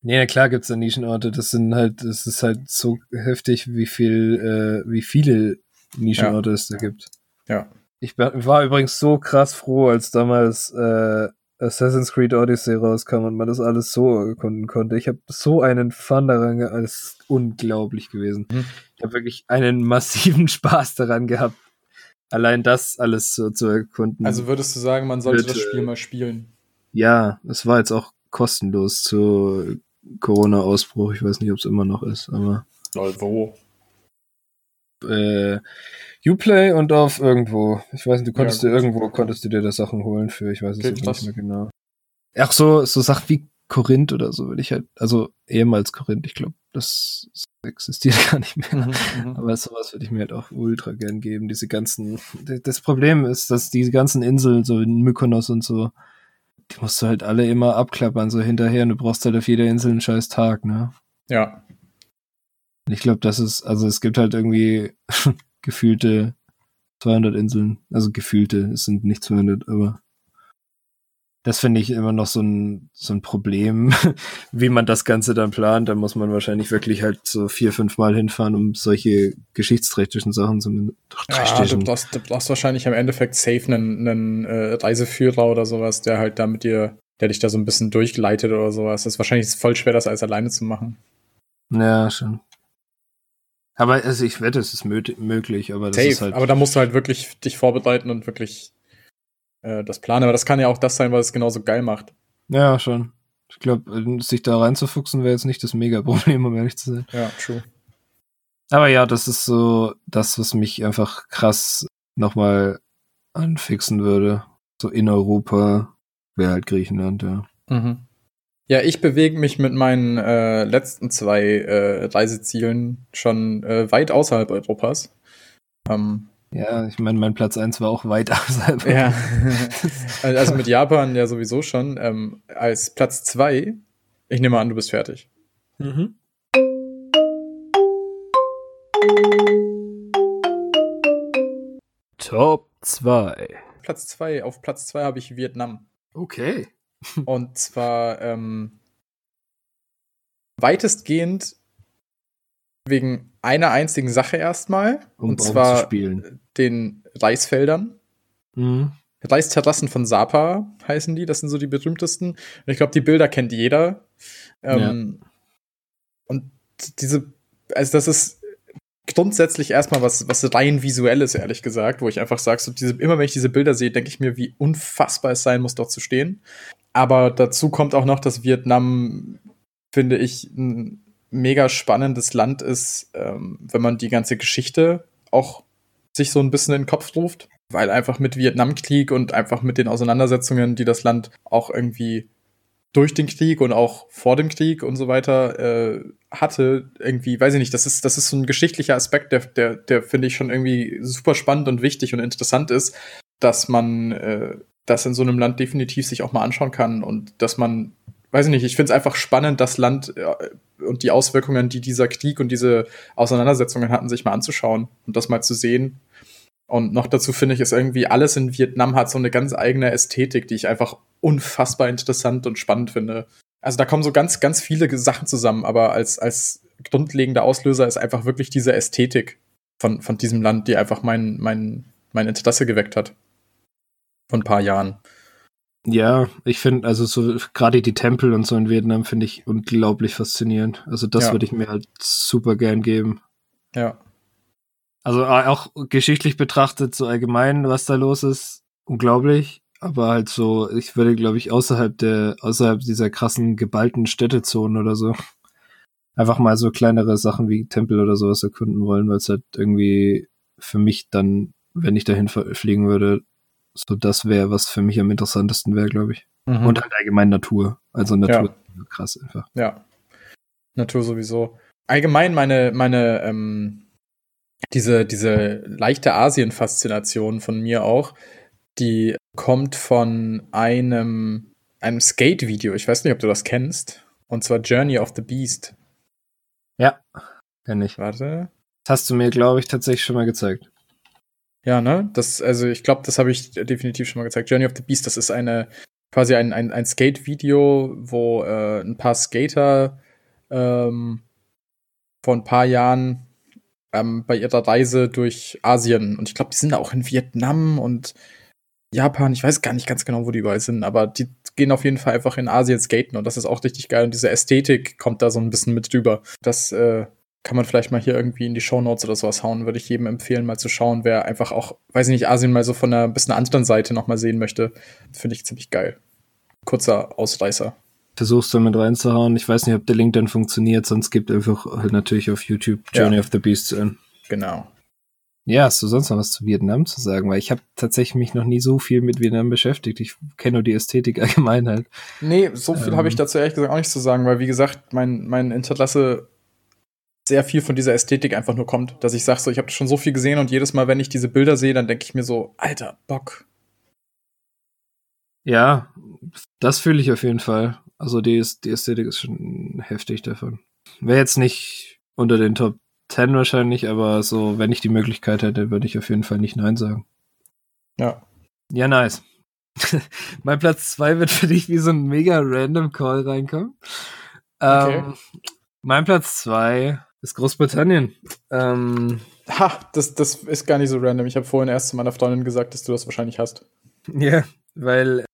Nee, klar gibt's da Nischenorte. Das sind halt, das ist halt so heftig, wie viel, äh, wie viele Nischenorte es da gibt. Ja. Ich war übrigens so krass froh, als damals äh, Assassin's Creed Odyssey rauskam und man das alles so erkunden konnte. Ich habe so einen Fun daran gehabt, es ist unglaublich gewesen. Mhm. Ich habe wirklich einen massiven *laughs* Spaß daran gehabt, allein das alles so zu erkunden. Also würdest du sagen, man sollte Bitte. das Spiel mal spielen? ja, es war jetzt auch kostenlos zu Corona-Ausbruch. Ich weiß nicht, ob es immer noch ist, aber Lol, wo? Äh, Uplay und auf irgendwo. Ich weiß nicht, du konntest Ja, dir irgendwo konntest du dir da Sachen holen für, ich weiß es Okay, nicht mehr genau. Ach so, so Sachen wie Korinth oder so will ich halt, also ehemals Korinth, ich glaube, das existiert *laughs* gar nicht mehr. Mhm, Aber sowas würde ich mir halt auch ultra gern geben. Diese ganzen, das Problem ist, dass diese ganzen Inseln, so in Mykonos und so, die musst du halt alle immer abklappern, so hinterher. Und du brauchst halt auf jeder Insel einen scheiß Tag, ne? Ja. Und ich glaube, das ist, also es gibt halt irgendwie *laughs* gefühlte 200 Inseln. Also gefühlte, es sind nicht 200, aber Das finde ich immer noch so ein, so ein Problem, *laughs* wie man das Ganze dann plant. Da muss man wahrscheinlich wirklich halt so vier, fünf Mal hinfahren, um solche geschichtsträchtigen Sachen zu ja, du brauchst, du brauchst wahrscheinlich im Endeffekt safe einen, einen äh, Reiseführer oder sowas, der halt da mit dir, der dich da so ein bisschen durchleitet oder sowas. Das ist wahrscheinlich voll schwer, das alles alleine zu machen. Ja, schon. Aber also ich wette, es ist möglich, aber das Safe, ist halt. Aber da musst du halt wirklich dich vorbereiten und wirklich äh, das planen. Aber das kann ja auch das sein, was es genauso geil macht. Ja, schon. Ich glaube, sich da reinzufuchsen wäre jetzt nicht das Mega-Problem, *laughs* um ehrlich zu sein. Ja, true. Aber ja, das ist so das, was mich einfach krass nochmal anfixen würde. So in Europa wäre halt Griechenland, ja. Mhm. Ja, ich bewege mich mit meinen äh, letzten zwei äh, Reisezielen schon äh, weit außerhalb Europas. Ähm, ja, ich meine, mein Platz 1 war auch weit *laughs* außerhalb. Ja, *laughs* also mit Japan ja sowieso schon. Ähm, als Platz 2, ich nehme an, du bist fertig. Mhm. Top 2. Platz 2. Auf Platz 2 habe ich Vietnam. Okay. Und zwar ähm, weitestgehend wegen einer einzigen Sache erstmal. Um und zwar den Reisfeldern. Mhm. Reisterrassen von Sapa heißen die, das sind so die berühmtesten. Und ich glaube, die Bilder kennt jeder. Ähm, ja. Und diese, also das ist grundsätzlich erstmal was, was rein visuelles, ehrlich gesagt, wo ich einfach sage, so diese, immer wenn ich diese Bilder sehe, denke ich mir, wie unfassbar es sein muss, dort zu stehen. Aber dazu kommt auch noch, dass Vietnam, finde ich, ein mega spannendes Land ist, ähm, wenn man die ganze Geschichte auch sich so ein bisschen in den Kopf ruft, weil einfach mit Vietnamkrieg und einfach mit den Auseinandersetzungen, die das Land auch irgendwie durch den Krieg und auch vor dem Krieg und so weiter äh, hatte, irgendwie, weiß ich nicht, das ist, das ist so ein geschichtlicher Aspekt, der, der, der finde ich schon irgendwie super spannend und wichtig und interessant ist, dass man äh, das in so einem Land definitiv sich auch mal anschauen kann und dass man, weiß ich nicht, ich finde es einfach spannend, das Land äh, und die Auswirkungen, die dieser Krieg und diese Auseinandersetzungen hatten, sich mal anzuschauen und das mal zu sehen. Und noch dazu finde ich, ist irgendwie alles in Vietnam hat so eine ganz eigene Ästhetik, die ich einfach unfassbar interessant und spannend finde. Also da kommen so ganz, ganz viele Sachen zusammen, aber als, als grundlegender Auslöser ist einfach wirklich diese Ästhetik von, von diesem Land, die einfach mein, mein, mein Interesse geweckt hat. Von ein paar Jahren. Ja, ich finde, also so gerade die Tempel und so in Vietnam finde ich unglaublich faszinierend. Also das ja. würde ich mir halt super gern geben. Ja. Also auch geschichtlich betrachtet, so allgemein, was da los ist, unglaublich. Aber halt so, ich würde, glaube ich, außerhalb der, außerhalb dieser krassen geballten Städtezonen oder so, *laughs* einfach mal so kleinere Sachen wie Tempel oder sowas erkunden wollen, weil es halt irgendwie für mich dann, wenn ich dahin fliegen würde, so das wäre, was für mich am interessantesten wäre, glaube ich. Mhm. Und halt allgemein Natur. Also Natur ja. krass einfach. Ja. Natur sowieso. Allgemein meine, meine, ähm, diese, diese leichte Asien-Faszination von mir auch, die kommt von einem, einem Skate-Video. Ich weiß nicht, ob du das kennst. Und zwar Journey of the Beast. Ja, kenn ich. Warte. Das hast du mir, glaube ich, tatsächlich schon mal gezeigt. Ja, ne? Das, also ich glaube, das habe ich definitiv schon mal gezeigt. Journey of the Beast, das ist eine quasi ein, ein, ein Skate-Video, wo äh, ein paar Skater ähm, vor ein paar Jahren ähm, bei ihrer Reise durch Asien und ich glaube, die sind auch in Vietnam und Japan, ich weiß gar nicht ganz genau, wo die überall sind, aber die gehen auf jeden Fall einfach in Asien skaten und das ist auch richtig geil und diese Ästhetik kommt da so ein bisschen mit drüber. Das äh, kann man vielleicht mal hier irgendwie in die Show Notes oder sowas hauen. Würde ich jedem empfehlen, mal zu schauen, wer einfach auch, weiß ich nicht, Asien mal so von einer bisschen anderen Seite nochmal sehen möchte. Finde ich ziemlich geil. Kurzer Ausreißer. Versuchst du mit reinzuhauen. Ich weiß nicht, ob der Link dann funktioniert, sonst gibt einfach halt natürlich auf YouTube Journey ja. of the Beast ein. Genau. Ja, hast du sonst noch was zu Vietnam zu sagen? Weil ich habe tatsächlich mich noch nie so viel mit Vietnam beschäftigt. Ich kenne nur die Ästhetik *laughs* allgemein halt. Nee, so viel ähm, habe ich dazu ehrlich gesagt auch nicht zu sagen, weil wie gesagt, mein, mein Interesse sehr viel von dieser Ästhetik einfach nur kommt, dass ich sage, so, ich habe schon so viel gesehen und jedes Mal, wenn ich diese Bilder sehe, dann denke ich mir so, Alter, Bock. Ja, das fühle ich auf jeden Fall. Also die, die Ästhetik ist schon heftig davon. Wäre jetzt nicht unter den Top 10 wahrscheinlich, aber so, wenn ich die Möglichkeit hätte, würde ich auf jeden Fall nicht Nein sagen. Ja. Ja, nice. *laughs* mein Platz zwei wird für dich wie so ein mega random Call reinkommen. Okay. Ähm, mein Platz zwei ist Großbritannien. Ähm, ha, das, das ist gar nicht so random. Ich habe vorhin erst zu meiner Freundin gesagt, dass du das wahrscheinlich hast. Ja, weil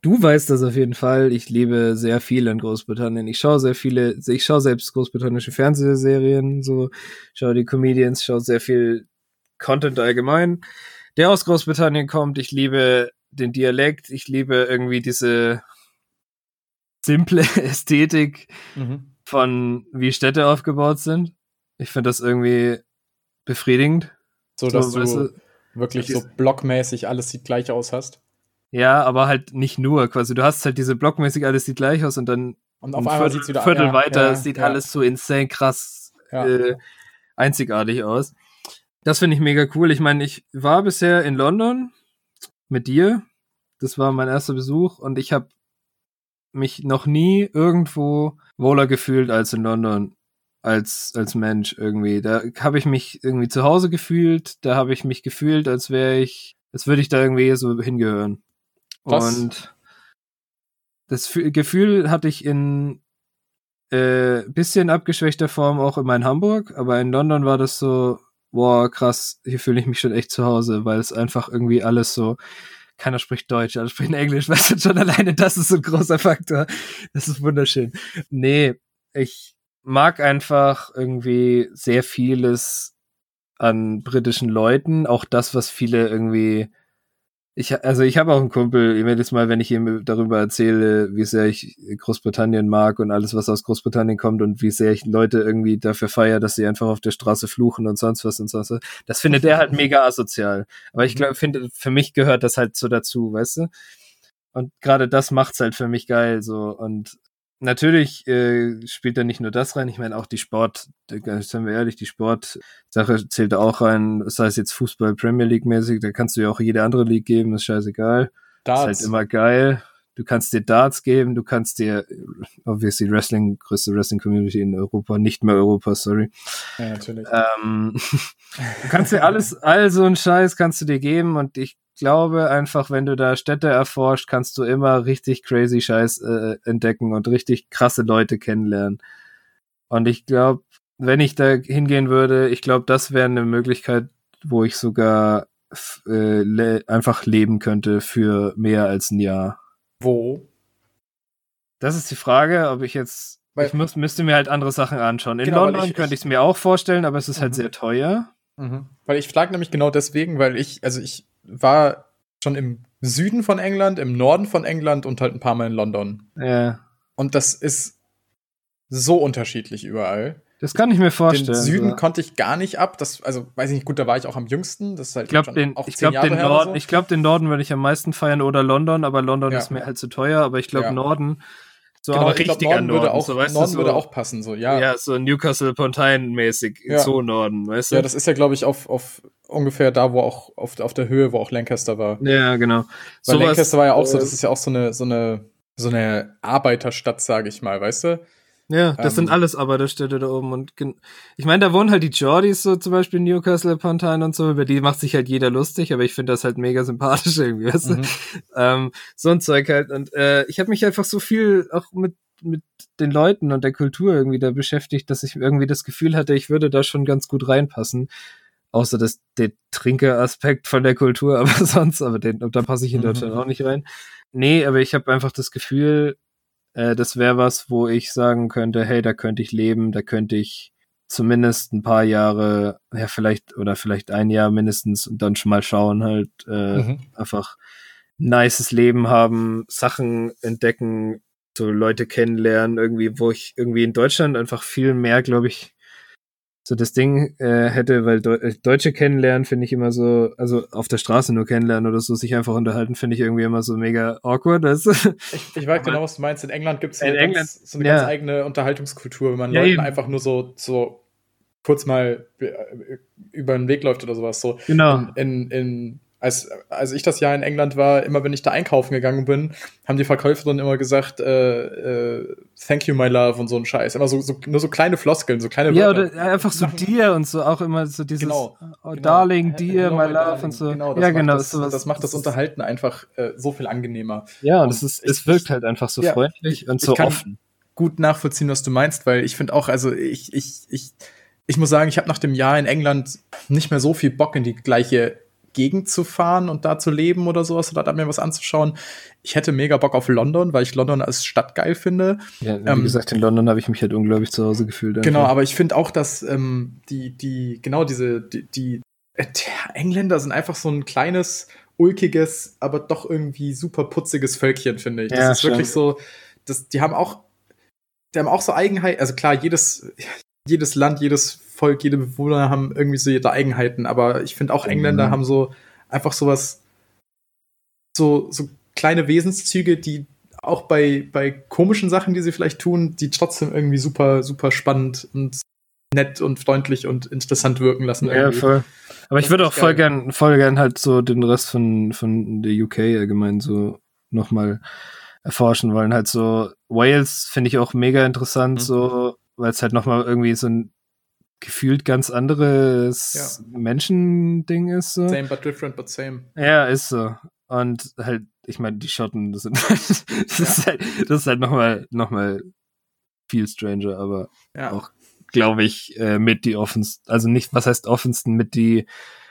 du weißt das auf jeden Fall. Ich liebe sehr viel in Großbritannien. Ich schaue sehr viele, ich schaue selbst großbritannische Fernsehserien, so schaue die Comedians, schaue sehr viel Content allgemein, der aus Großbritannien kommt. Ich liebe den Dialekt, ich liebe irgendwie diese simple *laughs* Ästhetik mhm. Von wie Städte aufgebaut sind. Ich finde das irgendwie befriedigend. So, dass so, du weißt du, wirklich so blockmäßig alles sieht gleich aus hast. Ja, aber halt nicht nur quasi. Du hast halt diese blockmäßig alles sieht gleich aus und dann und auf einmal sieht es wieder Viertel ja, weiter ja, sieht ja. alles so insane krass äh, einzigartig aus. Das finde ich mega cool. Ich meine, ich war bisher in London mit dir. Das war mein erster Besuch und ich habe mich noch nie irgendwo wohler gefühlt als in London als als Mensch irgendwie. Da habe ich mich irgendwie zu Hause gefühlt. Da habe ich mich gefühlt, als wäre ich, als würde ich da irgendwie so hingehören. Was? Und das Gefühl hatte ich in äh, bisschen abgeschwächter Form auch immer in Hamburg, aber in London war das so, boah, krass, hier fühle ich mich schon echt zu Hause, weil es einfach irgendwie alles so, keiner spricht Deutsch, alle sprechen Englisch, *laughs* weißt du, schon alleine das ist so ein großer Faktor. Das ist wunderschön. Nee, ich mag einfach irgendwie sehr vieles an britischen Leuten, auch das, was viele irgendwie ich, also ich habe auch einen Kumpel, jedes Mal, wenn ich ihm darüber erzähle, wie sehr ich Großbritannien mag und alles, was aus Großbritannien kommt und wie sehr ich Leute irgendwie dafür feiere, dass sie einfach auf der Straße fluchen und sonst was und sonst was. Das findet er halt mega asozial. Aber ich glaube, finde, für mich gehört das halt so dazu, weißt du? Und gerade das macht's halt für mich geil, so. Und natürlich äh, spielt da nicht nur das rein, ich meine auch die Sport, sind wir ehrlich, die Sportsache zählt auch rein, sei es jetzt Fußball Premier League mäßig, da kannst du ja auch jede andere League geben, ist scheißegal. Darts. Ist halt immer geil. Du kannst dir Darts geben, du kannst dir, obviously Wrestling, größte Wrestling Community in Europa, nicht mehr Europa, sorry. Ja, natürlich. Ähm, *laughs* du kannst dir alles, all so ein Scheiß kannst du dir geben und ich glaube einfach, wenn du da Städte erforscht, kannst du immer richtig crazy Scheiß äh, entdecken und richtig krasse Leute kennenlernen. Und ich glaube, wenn ich da hingehen würde, ich glaube, das wäre eine Möglichkeit, wo ich sogar äh, le einfach leben könnte für mehr als ein Jahr. Wo? Das ist die Frage, ob ich jetzt. Weil, ich muss, müsste mir halt andere Sachen anschauen. In genau, London ich, könnte ich es mir auch vorstellen, aber es ist halt mhm. sehr teuer. Mhm. Weil ich frage nämlich genau deswegen, weil ich, also ich war schon im Süden von England, im Norden von England und halt ein paar Mal in London. Ja. Und das ist so unterschiedlich überall. Das kann ich mir vorstellen. Den Süden so. konnte ich gar nicht ab. Das, also weiß ich nicht, gut, da war ich auch am jüngsten. Das ist halt ich glaube, den, ich glaub, den Norden, so. ich glaube, den Norden würde ich am meisten feiern oder London, aber London ja. ist mir halt zu teuer. Aber ich glaube, ja. Norden so, genau, aber richtiger Norden, Norden, würde auch, so, weißt Norden du, so, würde auch passen, so, ja. Ja, so Newcastle Pontyne mäßig, ja. so Norden, weißt du? Ja, das ist ja, glaube ich, auf, auf ungefähr da, wo auch, auf, auf der Höhe, wo auch Lancaster war. Ja, genau. Weil so Lancaster war ja auch so, das ist ja auch so eine, so eine, so eine Arbeiterstadt, sage ich mal, weißt du? Ja, das ähm, sind alles Arbeiterstädte da oben. Und ich meine, da wohnen halt die Jordys, so zum Beispiel Newcastle upon Tyne und so, über die macht sich halt jeder lustig, aber ich finde das halt mega sympathisch *laughs* irgendwie, weißt mhm. du? Ähm, so ein Zeug halt. Und äh, ich habe mich einfach so viel auch mit, mit den Leuten und der Kultur irgendwie da beschäftigt, dass ich irgendwie das Gefühl hatte, ich würde da schon ganz gut reinpassen. Außer das, der Trinkeraspekt von der Kultur, *laughs* aber sonst, aber den, da passe ich in Deutschland mhm. auch nicht rein. Nee, aber ich habe einfach das Gefühl, äh, das wäre was, wo ich sagen könnte, hey, da könnte ich leben, da könnte ich zumindest ein paar Jahre, ja, vielleicht, oder vielleicht ein Jahr mindestens und dann schon mal schauen, halt, äh, mhm. einfach nices Leben haben, Sachen entdecken, so Leute kennenlernen, irgendwie, wo ich irgendwie in Deutschland einfach viel mehr, glaube ich, so das Ding äh, hätte, weil Deu äh, Deutsche kennenlernen finde ich immer so, also auf der Straße nur kennenlernen oder so, sich einfach unterhalten, finde ich irgendwie immer so mega awkward. Also. *laughs* Ich, ich weiß genau, was du meinst. In England gibt es so, so, eine ja. ganz eigene Unterhaltungskultur, wenn man ja, Leuten eben. einfach nur so, so kurz mal äh, über den Weg läuft oder sowas. So genau. In, in, in als, als ich das Jahr in England war, immer wenn ich da einkaufen gegangen bin, haben die Verkäuferinnen immer gesagt, äh, äh, thank you, my love und so ein Scheiß. Immer so, so nur so kleine Floskeln, so kleine Ja, Wörter. oder einfach so dir und so, auch immer so dieses genau, oh, genau. Darling, dear, my love darling. und so. Genau, das ja, genau. Das, sowas, das macht das Unterhalten einfach äh, so viel angenehmer. Ja, und es, ist, es wirkt halt einfach so ja, freundlich ich, und so offen. Gut nachvollziehen, was du meinst, weil ich finde auch, also ich, ich, ich, ich muss sagen, ich habe nach dem Jahr in England nicht mehr so viel Bock in die gleiche Gegend zu fahren und da zu leben oder sowas oder da mir was anzuschauen. Ich hätte mega Bock auf London, weil ich London als Stadt geil finde. Ja, wie ähm, gesagt, in London habe ich mich halt unglaublich zu Hause gefühlt. Einfach. Genau, aber ich finde auch, dass ähm, die, die, genau diese, die, die äh, Engländer sind einfach so ein kleines, ulkiges, aber doch irgendwie super putziges Völkchen, finde ich. Das ja, ist schon. wirklich so, das, die haben auch, die haben auch so Eigenheit, also klar, jedes, jedes Land, jedes Volk, jede Bewohner haben irgendwie so ihre Eigenheiten, aber ich finde auch Engländer mhm. haben so einfach sowas, so, so kleine Wesenszüge, die auch bei, bei komischen Sachen, die sie vielleicht tun, die trotzdem irgendwie super, super spannend und nett und freundlich und interessant wirken lassen. Irgendwie. Ja, voll. Aber das ich würde auch voll gern, voll gern halt so den Rest von, von der UK allgemein so nochmal erforschen wollen. Halt so Wales finde ich auch mega interessant, mhm. so, weil es halt nochmal irgendwie so ein gefühlt ganz anderes ja. Menschending ist. So. Same but different but same. Ja, ist so. Und halt, ich meine, die Schotten, das, sind, *laughs* das, ja. ist halt, das ist halt nochmal noch mal viel stranger, aber ja. auch, glaube ich, äh, mit die offensten, also nicht, was heißt offensten, mit die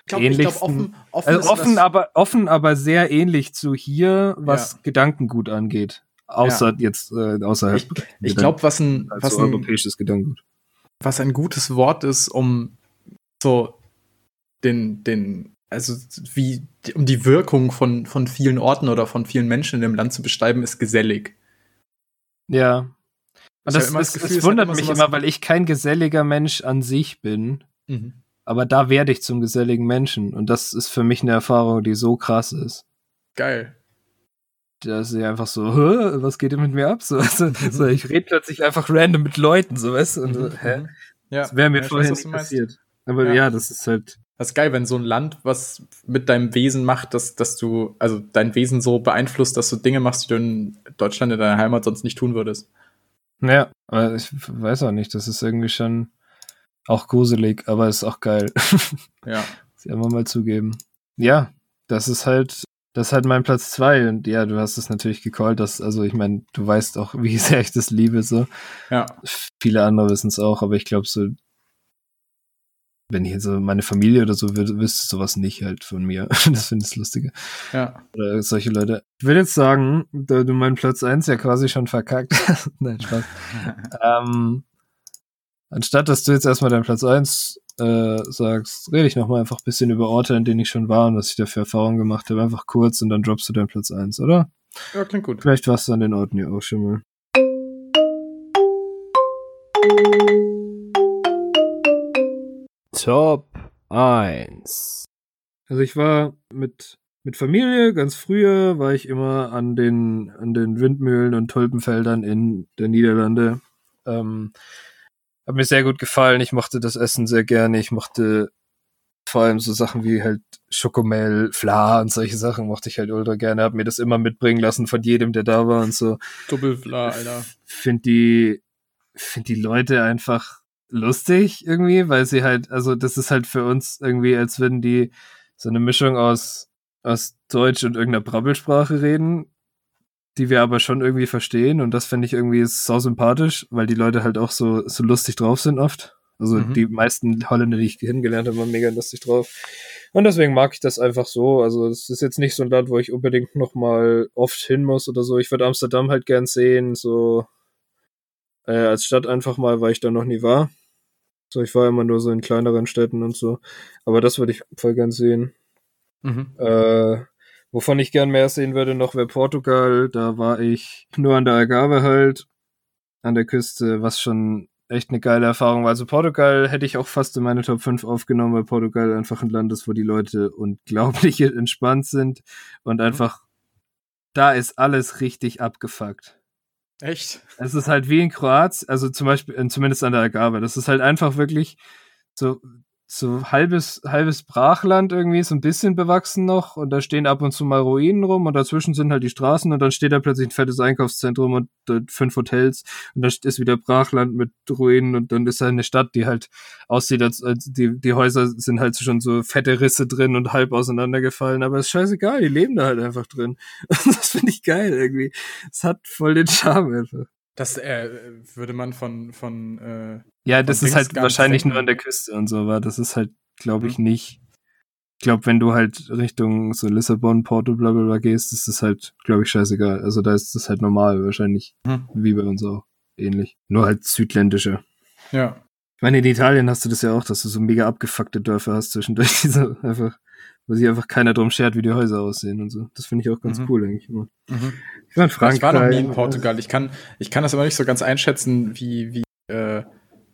glaub, ähnlichsten. Glaub, offen, offen, also offen aber, offen, aber sehr ähnlich zu hier, was Gedankengut angeht. Außer jetzt, äh, außerhalb. Ich, ich glaube, was ein, was ein europäisches Gedankengut was ein gutes Wort ist, um so den, den, also wie, um die Wirkung von, von vielen Orten oder von vielen Menschen in dem Land zu beschreiben, ist gesellig. Ja. Und das, das, Gefühl, das wundert mich immer, weil ich kein geselliger Mensch an sich bin. Mhm. Aber da werde ich zum geselligen Menschen. Und das ist für mich eine Erfahrung, die so krass ist. Geil. Da ist sie einfach so, was geht denn mit mir ab? So, also, so ich rede plötzlich einfach random mit Leuten, so weißt du? Und so, mhm. hä? Ja, das wäre mir ja, vorher weiß, nicht passiert. Aber ja. ja, das ist halt. Das ist geil, wenn so ein Land was mit deinem Wesen macht, dass, dass du, also dein Wesen so beeinflusst, dass du Dinge machst, die du in Deutschland in deiner Heimat sonst nicht tun würdest. Ja, aber ich weiß auch nicht, das ist irgendwie schon auch gruselig, aber ist auch geil. *laughs* Ja. Sie einfach mal zugeben. Ja, das ist halt das ist halt mein Platz zwei und ja, du hast es natürlich gecallt, dass, also ich meine, du weißt auch, *laughs* wie sehr ich das liebe, so. Ja. Viele andere wissen es auch, aber ich glaube so, wenn ich jetzt so meine Familie oder so wüsste, wüsste sowas nicht halt von mir. *laughs* das finde ich lustige. Ja. Oder solche Leute. Ich will jetzt sagen, da du meinen Platz eins ja quasi schon verkackt *laughs* hast. Nein, Spaß. ähm, anstatt dass du jetzt erstmal deinen Platz eins äh, sagst, rede ich nochmal einfach ein bisschen über Orte, in denen ich schon war und was ich da für Erfahrungen gemacht habe. Einfach kurz und dann droppst du deinen Platz 1, oder? Ja, klingt gut. Vielleicht warst du an den Orten ja auch schon mal. Top 1. Also ich war mit, mit Familie, ganz früher war ich immer an den, an den Windmühlen und Tulpenfeldern in der Niederlande. Ähm, hat mir sehr gut gefallen. Ich mochte das Essen sehr gerne. Ich mochte vor allem so Sachen wie halt Schokomel, Fla und solche Sachen mochte ich halt ultra gerne. Hab mir das immer mitbringen lassen von jedem, der da war und so. Doppelfla, Alter. Find die, find die Leute einfach lustig irgendwie, weil sie halt, also das ist halt für uns irgendwie, als würden die so eine Mischung aus, aus Deutsch und irgendeiner Brabbelsprache reden die wir aber schon irgendwie verstehen und das finde ich irgendwie so sympathisch, weil die Leute halt auch so, so lustig drauf sind oft. Also mhm. die meisten Holländer, die ich kennengelernt habe, waren mega lustig drauf. Und deswegen mag ich das einfach so. Also es ist jetzt nicht so ein Land, wo ich unbedingt noch mal oft hin muss oder so. Ich würde Amsterdam halt gern sehen, so äh, als Stadt einfach mal, weil ich da noch nie war. So, ich war immer nur so in kleineren Städten und so. Aber das würde ich voll gern sehen. Mhm. Äh, Wovon ich gern mehr sehen würde noch wäre Portugal. Da war ich nur an der Algarve halt, an der Küste, was schon echt eine geile Erfahrung war. Also Portugal hätte ich auch fast in meine Top 5 aufgenommen, weil Portugal einfach ein Land ist, wo die Leute *laughs* unglaublich entspannt sind und einfach da ist alles richtig abgefuckt. Echt? Es ist halt wie in Kroatien, also zum Beispiel, zumindest an der Algarve. Das ist halt einfach wirklich so, so halbes, halbes Brachland irgendwie, so ein bisschen bewachsen noch und da stehen ab und zu mal Ruinen rum und dazwischen sind halt die Straßen und dann steht da plötzlich ein fettes Einkaufszentrum und äh, fünf Hotels und dann ist wieder Brachland mit Ruinen und dann ist halt eine Stadt, die halt aussieht, als, als die, die Häuser sind halt schon so fette Risse drin und halb auseinandergefallen, aber ist scheißegal, die leben da halt einfach drin. *laughs* das finde ich geil irgendwie. Es hat voll den Charme einfach. Das äh, würde man von, von äh, ja, das ist halt wahrscheinlich denken. nur an der Küste und so, aber das ist halt, glaube ich, Mhm. nicht. Ich glaube, wenn du halt Richtung so Lissabon, Porto, bla bla bla gehst, ist das halt, glaube ich, scheißegal. Also da ist das halt normal, wahrscheinlich, Mhm. wie bei uns auch. Ähnlich. Nur halt südländischer. Ja. Ich meine, in Italien hast du das ja auch, dass du so mega abgefuckte Dörfer hast zwischendurch, *laughs* die so einfach, wo sich einfach keiner drum schert, wie die Häuser aussehen und so. Das finde ich auch ganz Mhm. cool eigentlich immer. Mhm. Ich war in Ich Frankreich. war noch nie in Portugal. Ich kann, ich kann das aber nicht so ganz einschätzen, wie, wie äh,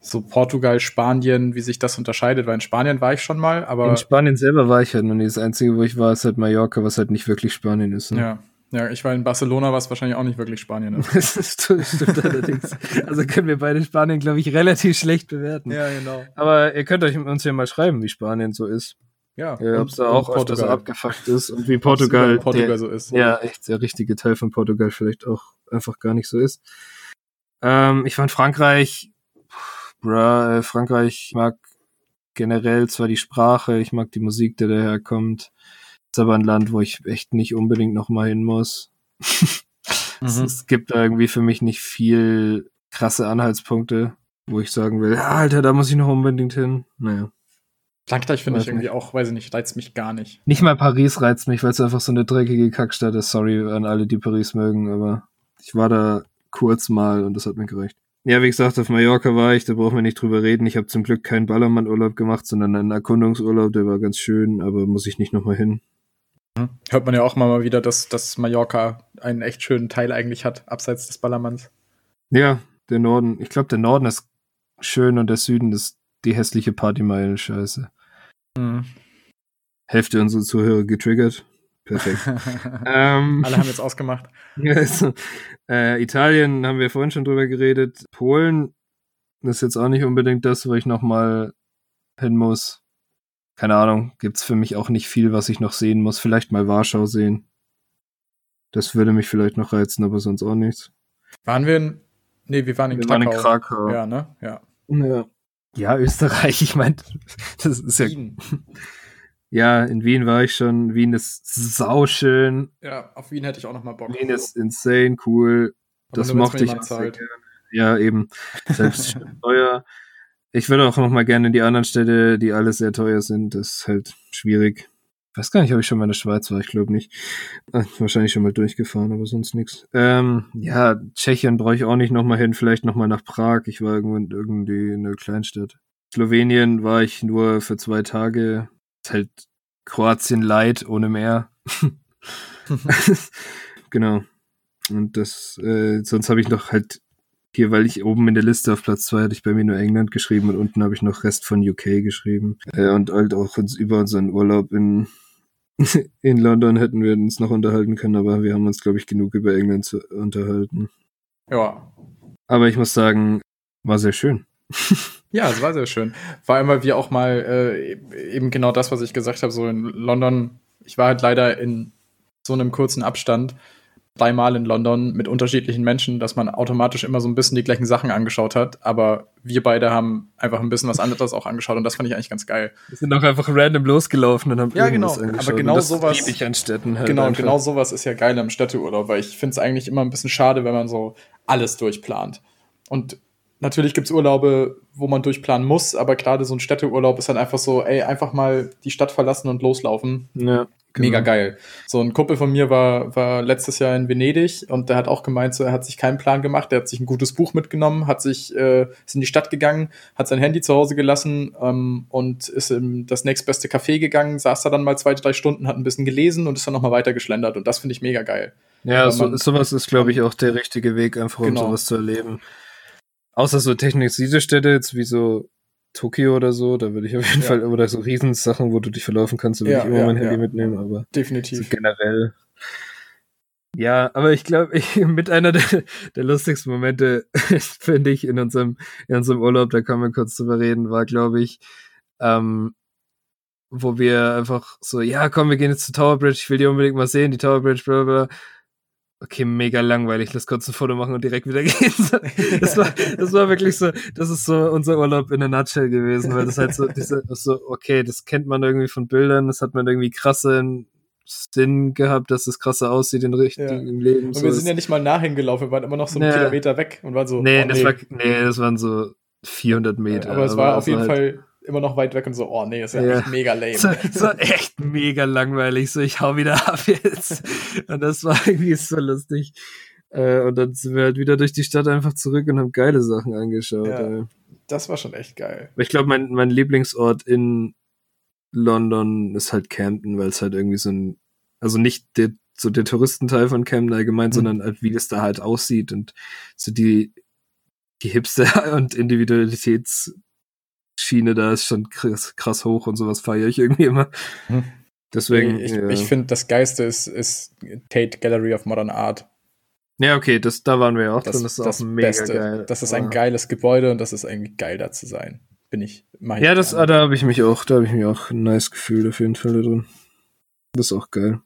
so Portugal, Spanien, wie sich das unterscheidet, weil in Spanien war ich schon mal, aber In Spanien selber war ich halt noch nie. Das Einzige, wo ich war, ist halt Mallorca, was halt nicht wirklich Spanien ist. Ne? ja. Ja, ich war in Barcelona, was wahrscheinlich auch nicht wirklich Spanien ist. *laughs* Das stimmt allerdings. Also können wir beide Spanien, glaube ich, relativ schlecht bewerten. ja, genau. Aber ihr könnt euch uns ja mal schreiben, wie Spanien so ist. Ja, Ja, ob es da auch öfter so abgefuckt ist und wie Portugal, Portugal der, so ist. ja, echt der richtige Teil von Portugal vielleicht auch einfach gar nicht so ist. Ähm, ich fand Frankreich, bruh, äh, Frankreich, ich mag generell zwar die Sprache, ich mag die Musik, die daherkommt. Ist aber ein Land, wo ich echt nicht unbedingt noch mal hin muss. *laughs* Es, Mhm. es gibt da irgendwie für mich nicht viel krasse Anhaltspunkte, wo ich sagen will, Alter, da muss ich noch unbedingt hin. Naja. Frankreich finde ich irgendwie auch, weiß ich nicht, reizt mich gar nicht. Nicht mal Paris reizt mich, weil es einfach so eine dreckige Kackstadt ist. Sorry an alle, die Paris mögen, aber ich war da kurz mal und das hat mir gereicht. Ja, wie gesagt, auf Mallorca war ich, da brauchen wir nicht drüber reden. Ich habe zum Glück keinen Ballermann-Urlaub gemacht, sondern einen Erkundungsurlaub, der war ganz schön, aber muss ich nicht nochmal hin. Hört man ja auch mal wieder, dass, dass Mallorca einen echt schönen Teil eigentlich hat, abseits des Ballermanns. Ja, der Norden, ich glaube, der Norden ist schön und der Süden ist die hässliche Partymeile, scheiße. Mhm. Hälfte unserer Zuhörer getriggert. Perfekt. *laughs* ähm, Alle haben jetzt ausgemacht. *laughs* Also, äh, Italien haben wir vorhin schon drüber geredet. Polen ist jetzt auch nicht unbedingt das, wo ich noch mal hin muss. Keine Ahnung, gibt's für mich auch nicht viel, was ich noch sehen muss. Vielleicht mal Warschau sehen. Das würde mich vielleicht noch reizen, aber sonst auch nichts. Waren wir in. Nee, wir waren in Wir Krakau. waren in Krakau. Ja, ne? Ja. Ja. ja, Österreich, *laughs* ich meine, das ist ja. Wien. *laughs* Ja, in Wien war ich schon. Wien ist sauschön. Ja, auf Wien hätte ich auch noch mal Bock. Wien ist insane cool. Aber Das mochte ich auch sehr gerne. Ja, eben. Selbst *laughs* teuer. Ich würde auch noch mal gerne in die anderen Städte, die alle sehr teuer sind. Das ist halt schwierig. Ich weiß gar nicht, ob ich schon mal in der Schweiz war. Ich glaube nicht. Äh, Wahrscheinlich schon mal durchgefahren, aber sonst nichts. Ähm, ja, Tschechien brauche ich auch nicht noch mal hin. Vielleicht noch mal nach Prag. Ich war irgendwo in irgendwie in einer Kleinstadt. Slowenien war ich nur für zwei Tage. Ist halt Kroatien light ohne Meer. *laughs* *laughs* genau. Und das, äh, sonst habe ich noch halt hier, weil ich oben in der Liste auf Platz zwei hatte ich bei mir nur England geschrieben und unten habe ich noch Rest von UK geschrieben. Äh, und halt auch uns über unseren Urlaub in, *laughs* in London hätten wir uns noch unterhalten können, aber wir haben uns, glaube ich, genug über England zu unterhalten. Ja. Aber ich muss sagen, war sehr schön. *laughs* Ja, es war sehr schön. Vor allem, weil wir auch mal äh, eben genau das, was ich gesagt habe, so in London, ich war halt leider in so einem kurzen Abstand dreimal in London mit unterschiedlichen Menschen, dass man automatisch immer so ein bisschen die gleichen Sachen angeschaut hat. Aber wir beide haben einfach ein bisschen was anderes auch angeschaut und das fand ich eigentlich ganz geil. Wir sind auch einfach random losgelaufen und haben Ja, genau. angeschaut. Aber genau sowas- liebe ich an Städten halt genau, einfach. genau sowas ist ja geil am Städteurlaub, weil ich finde es eigentlich immer ein bisschen schade, wenn man so alles durchplant. Und natürlich gibt es Urlaube, wo man durchplanen muss, aber gerade so ein Städteurlaub ist dann einfach so, ey, einfach mal die Stadt verlassen und loslaufen. Ja, genau. Mega geil. So ein Kumpel von mir war, war letztes Jahr in Venedig und der hat auch gemeint, so, er hat sich keinen Plan gemacht, der hat sich ein gutes Buch mitgenommen, hat sich, äh, ist in die Stadt gegangen, hat sein Handy zu Hause gelassen ähm, und ist in das nächstbeste Café gegangen, saß da dann mal zwei, drei Stunden, hat ein bisschen gelesen und ist dann nochmal weitergeschlendert und das finde ich mega geil. Ja, so, man- sowas ist, glaube ich, auch der richtige Weg, einfach um Genau. sowas zu erleben. Außer so technisierte Städte, jetzt wie so Tokio oder so, da würde ich auf jeden Ja. Fall, oder so Riesensachen, wo du dich verlaufen kannst, da würde Ja, ich immer ja, mein Handy mitnehmen, aber so Definitiv. generell. Ja, aber ich glaube, ich, *laughs* mit einer der, der lustigsten Momente, *laughs* finde ich, in unserem, in unserem Urlaub, da kann man kurz drüber reden, war, glaube ich, ähm, wo wir einfach so, ja, komm, wir gehen jetzt zur Tower Bridge, ich will die unbedingt mal sehen, die Tower Bridge, bla bla. Okay, mega langweilig, lass kurz ein Foto machen und direkt wieder *laughs* gehen. Das war, das war wirklich so, das ist so unser Urlaub in a nutshell gewesen, weil das halt so, diese, so, okay, das kennt man irgendwie von Bildern, das hat man irgendwie krasse Sinn gehabt, dass es krassse aussieht in richtigen ja. Leben. Und so wir sind ja nicht mal nachhin gelaufen, wir waren immer noch so einen nee. Kilometer weg und waren so. Nee, oh, das War, nee, das waren so 400 Meter. Aber es war auf jeden halt Fall immer noch weit weg und so, oh nee, ist ja, ja. echt mega lame. So, so, echt mega langweilig, so ich hau wieder ab jetzt. Und das war irgendwie so lustig. Äh, und dann sind wir halt wieder durch die Stadt einfach zurück und haben geile Sachen angeschaut. Ja, das war schon echt geil. Ich glaube, mein, mein Lieblingsort in London ist halt Camden, weil es halt irgendwie so ein, also nicht der, so der Touristenteil von Camden allgemein, mhm. sondern halt, wie das da halt aussieht und so die, die Hipster *laughs* und Individualitäts Schiene da ist schon krass, krass hoch und sowas feiere ich irgendwie immer. Hm. Deswegen. Ich, ja. ich finde, das Geiste ist, ist Tate Gallery of Modern Art. Ja, okay, das, da waren wir ja auch das, drin. Das ist das auch mega Beste. geil. Das ist ein geiles Gebäude und das ist eigentlich geil, da zu sein. Bin ich. Ja, das, ah, da habe ich mich auch, da habe ich mich auch ein nice Gefühl auf jeden Fall drin. Das ist auch geil.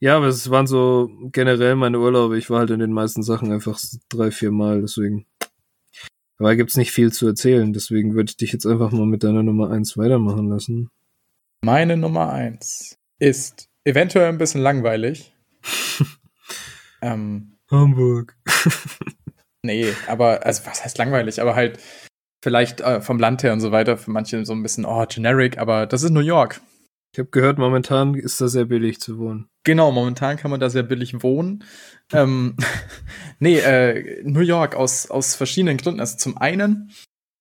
Ja, aber es waren so generell meine Urlaube. Ich war halt in den meisten Sachen einfach drei, vier Mal, deswegen. Aber gibt's nicht viel zu erzählen, deswegen würde ich dich jetzt einfach mal mit deiner Nummer eins weitermachen lassen. Meine Nummer eins ist eventuell ein bisschen langweilig. *laughs* ähm, Hamburg. *laughs* nee, aber, also was heißt langweilig? Aber halt vielleicht äh, vom Land her und so weiter, für manche so ein bisschen, oh, generic, aber das ist New York. Ich habe gehört, momentan ist da sehr billig zu wohnen. Genau, momentan kann man da sehr billig wohnen. ähm, *laughs* nee, äh, New York aus, aus verschiedenen Gründen. Also zum einen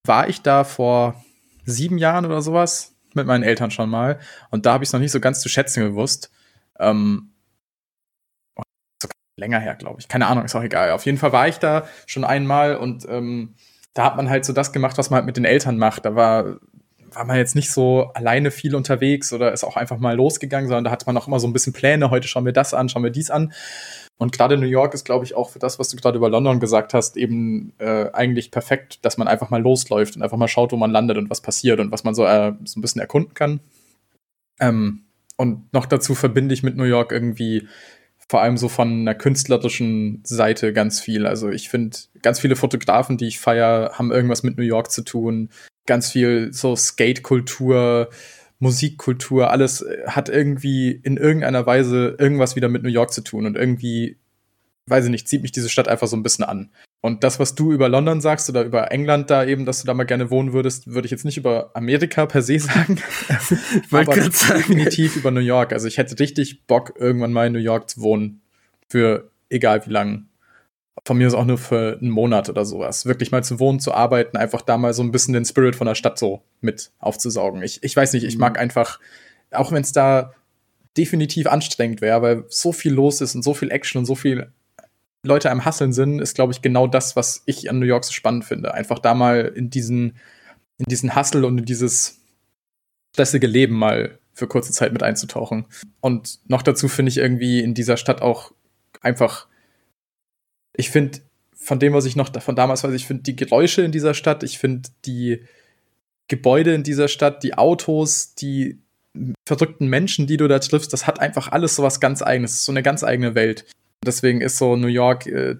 war ich da vor sieben Jahren oder sowas mit meinen Eltern schon mal und da habe ich es noch nicht so ganz zu schätzen gewusst. Ähm, länger her, glaube ich. Keine Ahnung, ist auch egal. Auf jeden Fall war ich da schon einmal und ähm, da hat man halt so das gemacht, was man halt mit den Eltern macht. Da war war man jetzt nicht so alleine viel unterwegs oder ist auch einfach mal losgegangen, sondern da hat man auch immer so ein bisschen Pläne. Heute schauen wir das an, schauen wir dies an. Und gerade New York ist, glaube ich, auch für das, was du gerade über London gesagt hast, eben äh, eigentlich perfekt, dass man einfach mal losläuft und einfach mal schaut, wo man landet und was passiert und was man so, äh, so ein bisschen erkunden kann. Ähm, und noch dazu verbinde ich mit New York irgendwie vor allem so von einer künstlerischen Seite ganz viel. Also ich finde, ganz viele Fotografen, die ich feiere, haben irgendwas mit New York zu tun ganz viel so Skate-Kultur, Musikkultur, alles äh, hat irgendwie in irgendeiner Weise irgendwas wieder mit New York zu tun und irgendwie, weiß ich nicht, zieht mich diese Stadt einfach so ein bisschen an. Und das, was du über London sagst oder über England da eben, dass du da mal gerne wohnen würdest, würde ich jetzt nicht über Amerika per se sagen. *laughs* sagen. definitiv über New York. Also ich hätte richtig Bock, irgendwann mal in New York zu wohnen. Für egal wie lang von mir ist auch nur für einen Monat oder sowas. Wirklich mal zu wohnen, zu arbeiten, einfach da mal so ein bisschen den Spirit von der Stadt so mit aufzusaugen. Ich, ich weiß nicht, ich mag mhm. einfach, auch wenn es da definitiv anstrengend wäre, weil so viel los ist und so viel Action und so viel Leute am Hasseln sind, ist, glaube ich, genau das, was ich an New York so spannend finde. Einfach da mal in diesen, in diesen Hustle und in dieses stressige Leben mal für kurze Zeit mit einzutauchen. Und noch dazu finde ich irgendwie in dieser Stadt auch einfach ich finde, von dem, was ich noch von damals weiß, ich finde die Geräusche in dieser Stadt, ich finde die Gebäude in dieser Stadt, die Autos, die verrückten Menschen, die du da triffst, das hat einfach alles so was ganz eigenes, so eine ganz eigene Welt. Deswegen ist so New York, äh,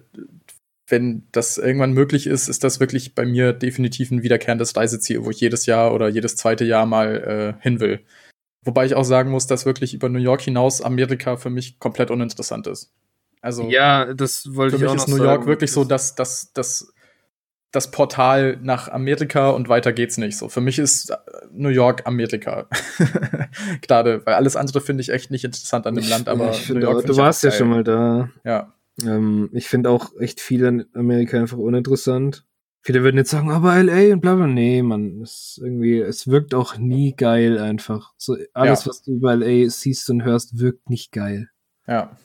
wenn das irgendwann möglich ist, ist das wirklich bei mir definitiv ein wiederkehrendes Reiseziel, wo ich jedes Jahr oder jedes zweite Jahr mal äh, hin will. Wobei ich auch sagen muss, dass wirklich über New York hinaus Amerika für mich komplett uninteressant ist. Also ja, das wollte ich auch noch Für mich ist New York wirklich so das, das, das, das Portal nach Amerika und weiter geht's nicht. So für mich ist New York Amerika. *laughs* Gerade, weil alles andere finde ich echt nicht interessant an dem Land, aber ich New York auch, du warst ja schon mal da. Ja. Ähm, ich finde auch echt viel an Amerika einfach uninteressant. Viele würden jetzt sagen, aber LA und bla bla. Nee, man, es irgendwie, es wirkt auch nie geil einfach. So alles, ja. was du über LA siehst und hörst, wirkt nicht geil. Ja.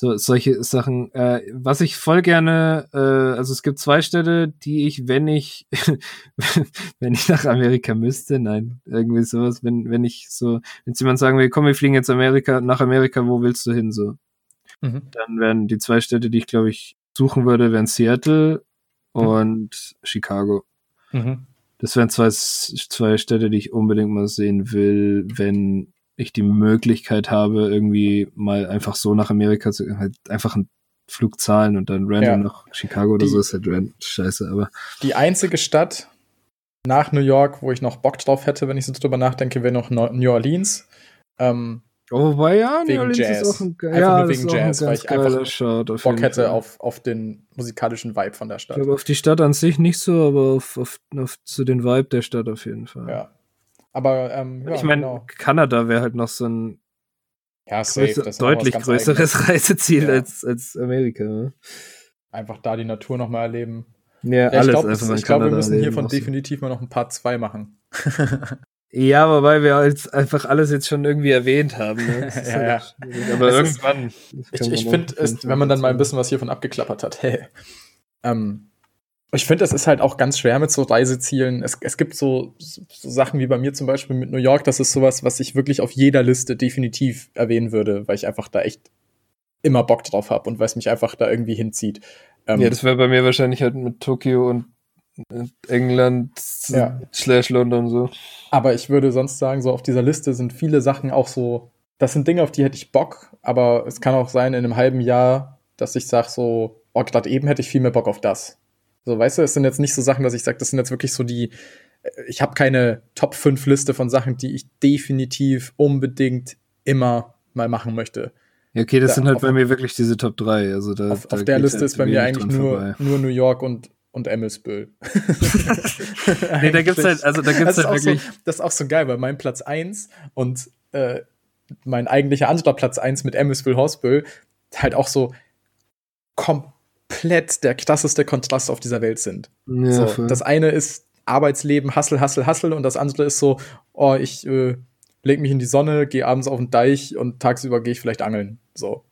So, solche Sachen. Äh, was ich voll gerne, äh, also es gibt zwei Städte, die ich, wenn ich, *laughs* wenn ich nach Amerika müsste, nein, irgendwie sowas, wenn, wenn ich so, wenn jemand sagen will, komm, wir fliegen jetzt Amerika, nach Amerika, wo willst du hin, so. Mhm. Dann wären die zwei Städte, die ich, glaube ich, suchen würde, wären Seattle mhm. und Chicago. Mhm. Das wären zwei, zwei Städte, die ich unbedingt mal sehen will, wenn ich die Möglichkeit habe, irgendwie mal einfach so nach Amerika zu, halt einfach einen Flug zahlen und dann random ja. nach Chicago oder die, so ist halt random. scheiße, aber. Die einzige Stadt nach New York, wo ich noch Bock drauf hätte, wenn ich so drüber nachdenke, wäre noch New Orleans. Ähm, Oh, weil ja, wegen New Jazz. Ist auch ein, einfach ja, nur wegen Jazz, weil ich einfach Shot, Bock hätte auf, auf den musikalischen Vibe von der Stadt. Ich glaube, auf die Stadt an sich nicht so, aber auf, auf, auf zu den Vibe der Stadt auf jeden Fall. Ja. Aber, ähm, ja, ich meine, genau. Kanada wäre halt noch so ein ja, größer, deutlich größeres eigenes. *laughs* Reiseziel ja. als, als Amerika. Ne? Einfach da die Natur nochmal erleben. Ja, ja ich glaube, glaub, wir müssen hiervon definitiv mal noch ein Part 2 machen. *laughs* Ja, weil wir halt einfach alles jetzt schon irgendwie erwähnt haben. Ne? *laughs* ja, halt ja. Aber es irgendwann. Ist, ich ich finde, wenn man dann mal ein bisschen was hiervon abgeklappert hat, hey. Ähm, ich finde, es ist halt auch ganz schwer mit so Reisezielen. Es, es gibt so, so, Sachen wie bei mir zum Beispiel mit New York, das ist sowas, was ich wirklich auf jeder Liste definitiv erwähnen würde, weil ich einfach da echt immer Bock drauf habe und weil es mich einfach da irgendwie hinzieht. Ähm, ja, das wäre bei mir wahrscheinlich halt mit Tokio und England ja. slash London so. Aber ich würde sonst sagen, so auf dieser Liste sind viele Sachen auch so, das sind Dinge, auf die hätte ich Bock, aber es kann auch sein in einem halben Jahr, dass ich sage so, oh, gerade eben hätte ich viel mehr Bock auf das. So, weißt du, es sind jetzt nicht so Sachen, dass ich sage, das sind jetzt wirklich so die, ich habe keine Top 5 Liste von Sachen, die ich definitiv unbedingt immer mal machen möchte. Ja, okay, das da, sind halt bei mir wirklich diese Top 3. Also da, auf, da auf der Liste halt ist bei mir eigentlich nur, nur New York und und Emmelsbüll. *laughs* *laughs* nee, da gibt's halt, also da gibt's halt wirklich. So, das ist auch so geil, weil mein Platz 1 und äh, mein eigentlicher anderer Platz 1 mit Emmelsbüll Horsbüll halt auch so komplett der krasseste Kontrast auf dieser Welt sind. Ja, so, das eine ist Arbeitsleben, Hassel, Hassel, Hassel und das andere ist so, oh, ich äh, leg mich in die Sonne, gehe abends auf den Deich und tagsüber gehe ich vielleicht angeln. So.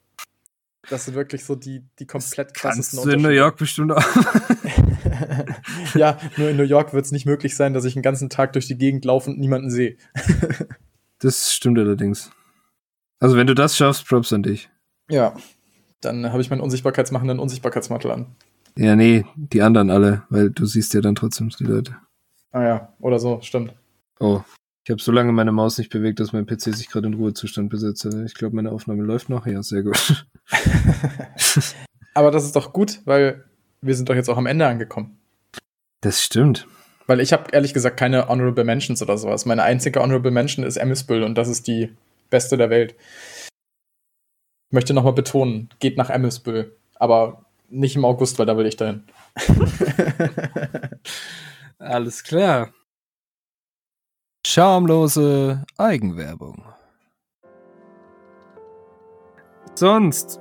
Das sind wirklich so die, die komplett krassesten Kannst du in New York bestimmt auch. *laughs* ja, nur in New York wird es nicht möglich sein, dass ich einen ganzen Tag durch die Gegend laufe und niemanden sehe. *laughs* das stimmt allerdings. Also wenn du das schaffst, Props an dich. Ja, dann habe ich meinen unsichtbarkeitsmachenden Unsichtbarkeitsmantel an. Ja, nee, die anderen alle, weil du siehst ja dann trotzdem die Leute. Ah ja, oder so, stimmt. Oh, ich habe so lange meine Maus nicht bewegt, dass mein PC sich gerade in Ruhezustand besitzt. Ich glaube, meine Aufnahme läuft noch. Ja, sehr gut. *laughs* Aber das ist doch gut, weil wir sind doch jetzt auch am Ende angekommen. Das stimmt. Weil ich habe ehrlich gesagt keine Honorable Mentions oder sowas. Meine einzige Honorable Mention ist Emmitsbull und das ist die beste der Welt. Möchte nochmal betonen, geht nach Emmitsbull. Aber nicht im August, weil da will ich dahin. *laughs* Alles klar. Schamlose Eigenwerbung. Sonst,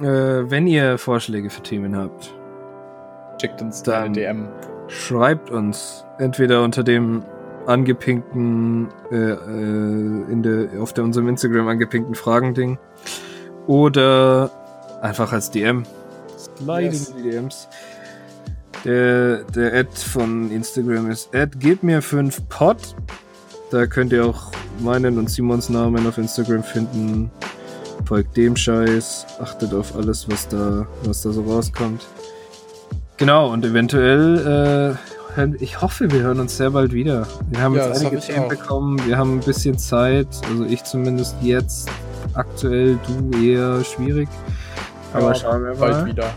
äh, wenn ihr Vorschläge für Themen habt, schickt uns da eine DM. Schreibt uns entweder unter dem angepinkten, äh, äh, in der, auf der, unserem Instagram angepinkten Fragending oder einfach als DM. Sliding yes. die DMs. Der, der Ad von Instagram ist Ad gib mir 5 Pot. Da könnt ihr auch meinen und Simons Namen auf Instagram finden. Folgt dem Scheiß, achtet auf alles, was da, was da so rauskommt. Genau, und eventuell, äh, ich hoffe, wir hören uns sehr bald wieder. Wir haben ja, jetzt einige Themen bekommen, wir haben ein bisschen Zeit, also ich zumindest jetzt, aktuell, du eher schwierig. Aber ja, schauen wir mal. Bald wieder.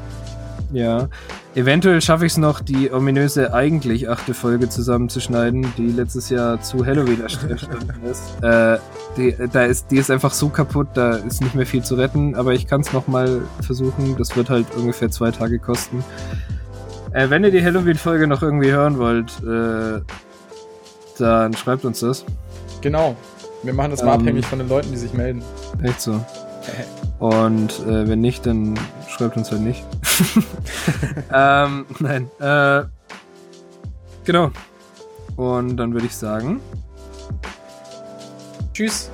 Ja. Eventuell schaffe ich es noch, die ominöse eigentlich achte Folge zusammenzuschneiden, die letztes Jahr zu Halloween erstanden *laughs* ist. Äh, die, da ist. Die ist einfach so kaputt, da ist nicht mehr viel zu retten, aber ich kann es nochmal versuchen. Das wird halt ungefähr zwei Tage kosten. Äh, wenn ihr die Halloween-Folge noch irgendwie hören wollt, äh, dann schreibt uns das. Genau. Wir machen das mal ähm, abhängig von den Leuten, die sich melden. Echt so. Und äh, wenn nicht, dann schreibt uns halt nicht. *laughs* ähm, nein. Äh, genau. Und dann würde ich sagen. Tschüss.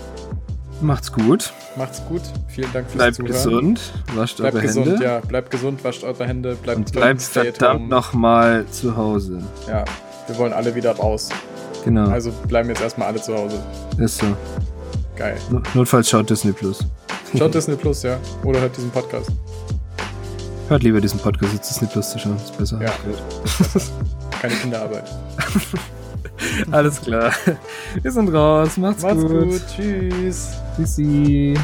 Macht's gut. Macht's gut. Vielen Dank fürs bleibt Zuhören. gesund. Wascht bleibt eure gesund, Hände. ja. Bleibt gesund, wascht eure Hände. Bleibt, Und bleibt verdammt nochmal zu Hause. Ja. Wir wollen alle wieder raus. Genau. Also bleiben jetzt erstmal alle zu Hause. Ist so. Geil. Notfalls schaut Disney Plus. Schaut *laughs* Disney Plus, ja. Oder hört diesen Podcast. Hört lieber diesen Podcast, als Disney Plus zu schauen. ist besser. Ja. *laughs* Keine Kinderarbeit. *laughs* Alles klar. Wir sind raus. Macht's, Macht's gut. gut. Tschüss. Tschüssi.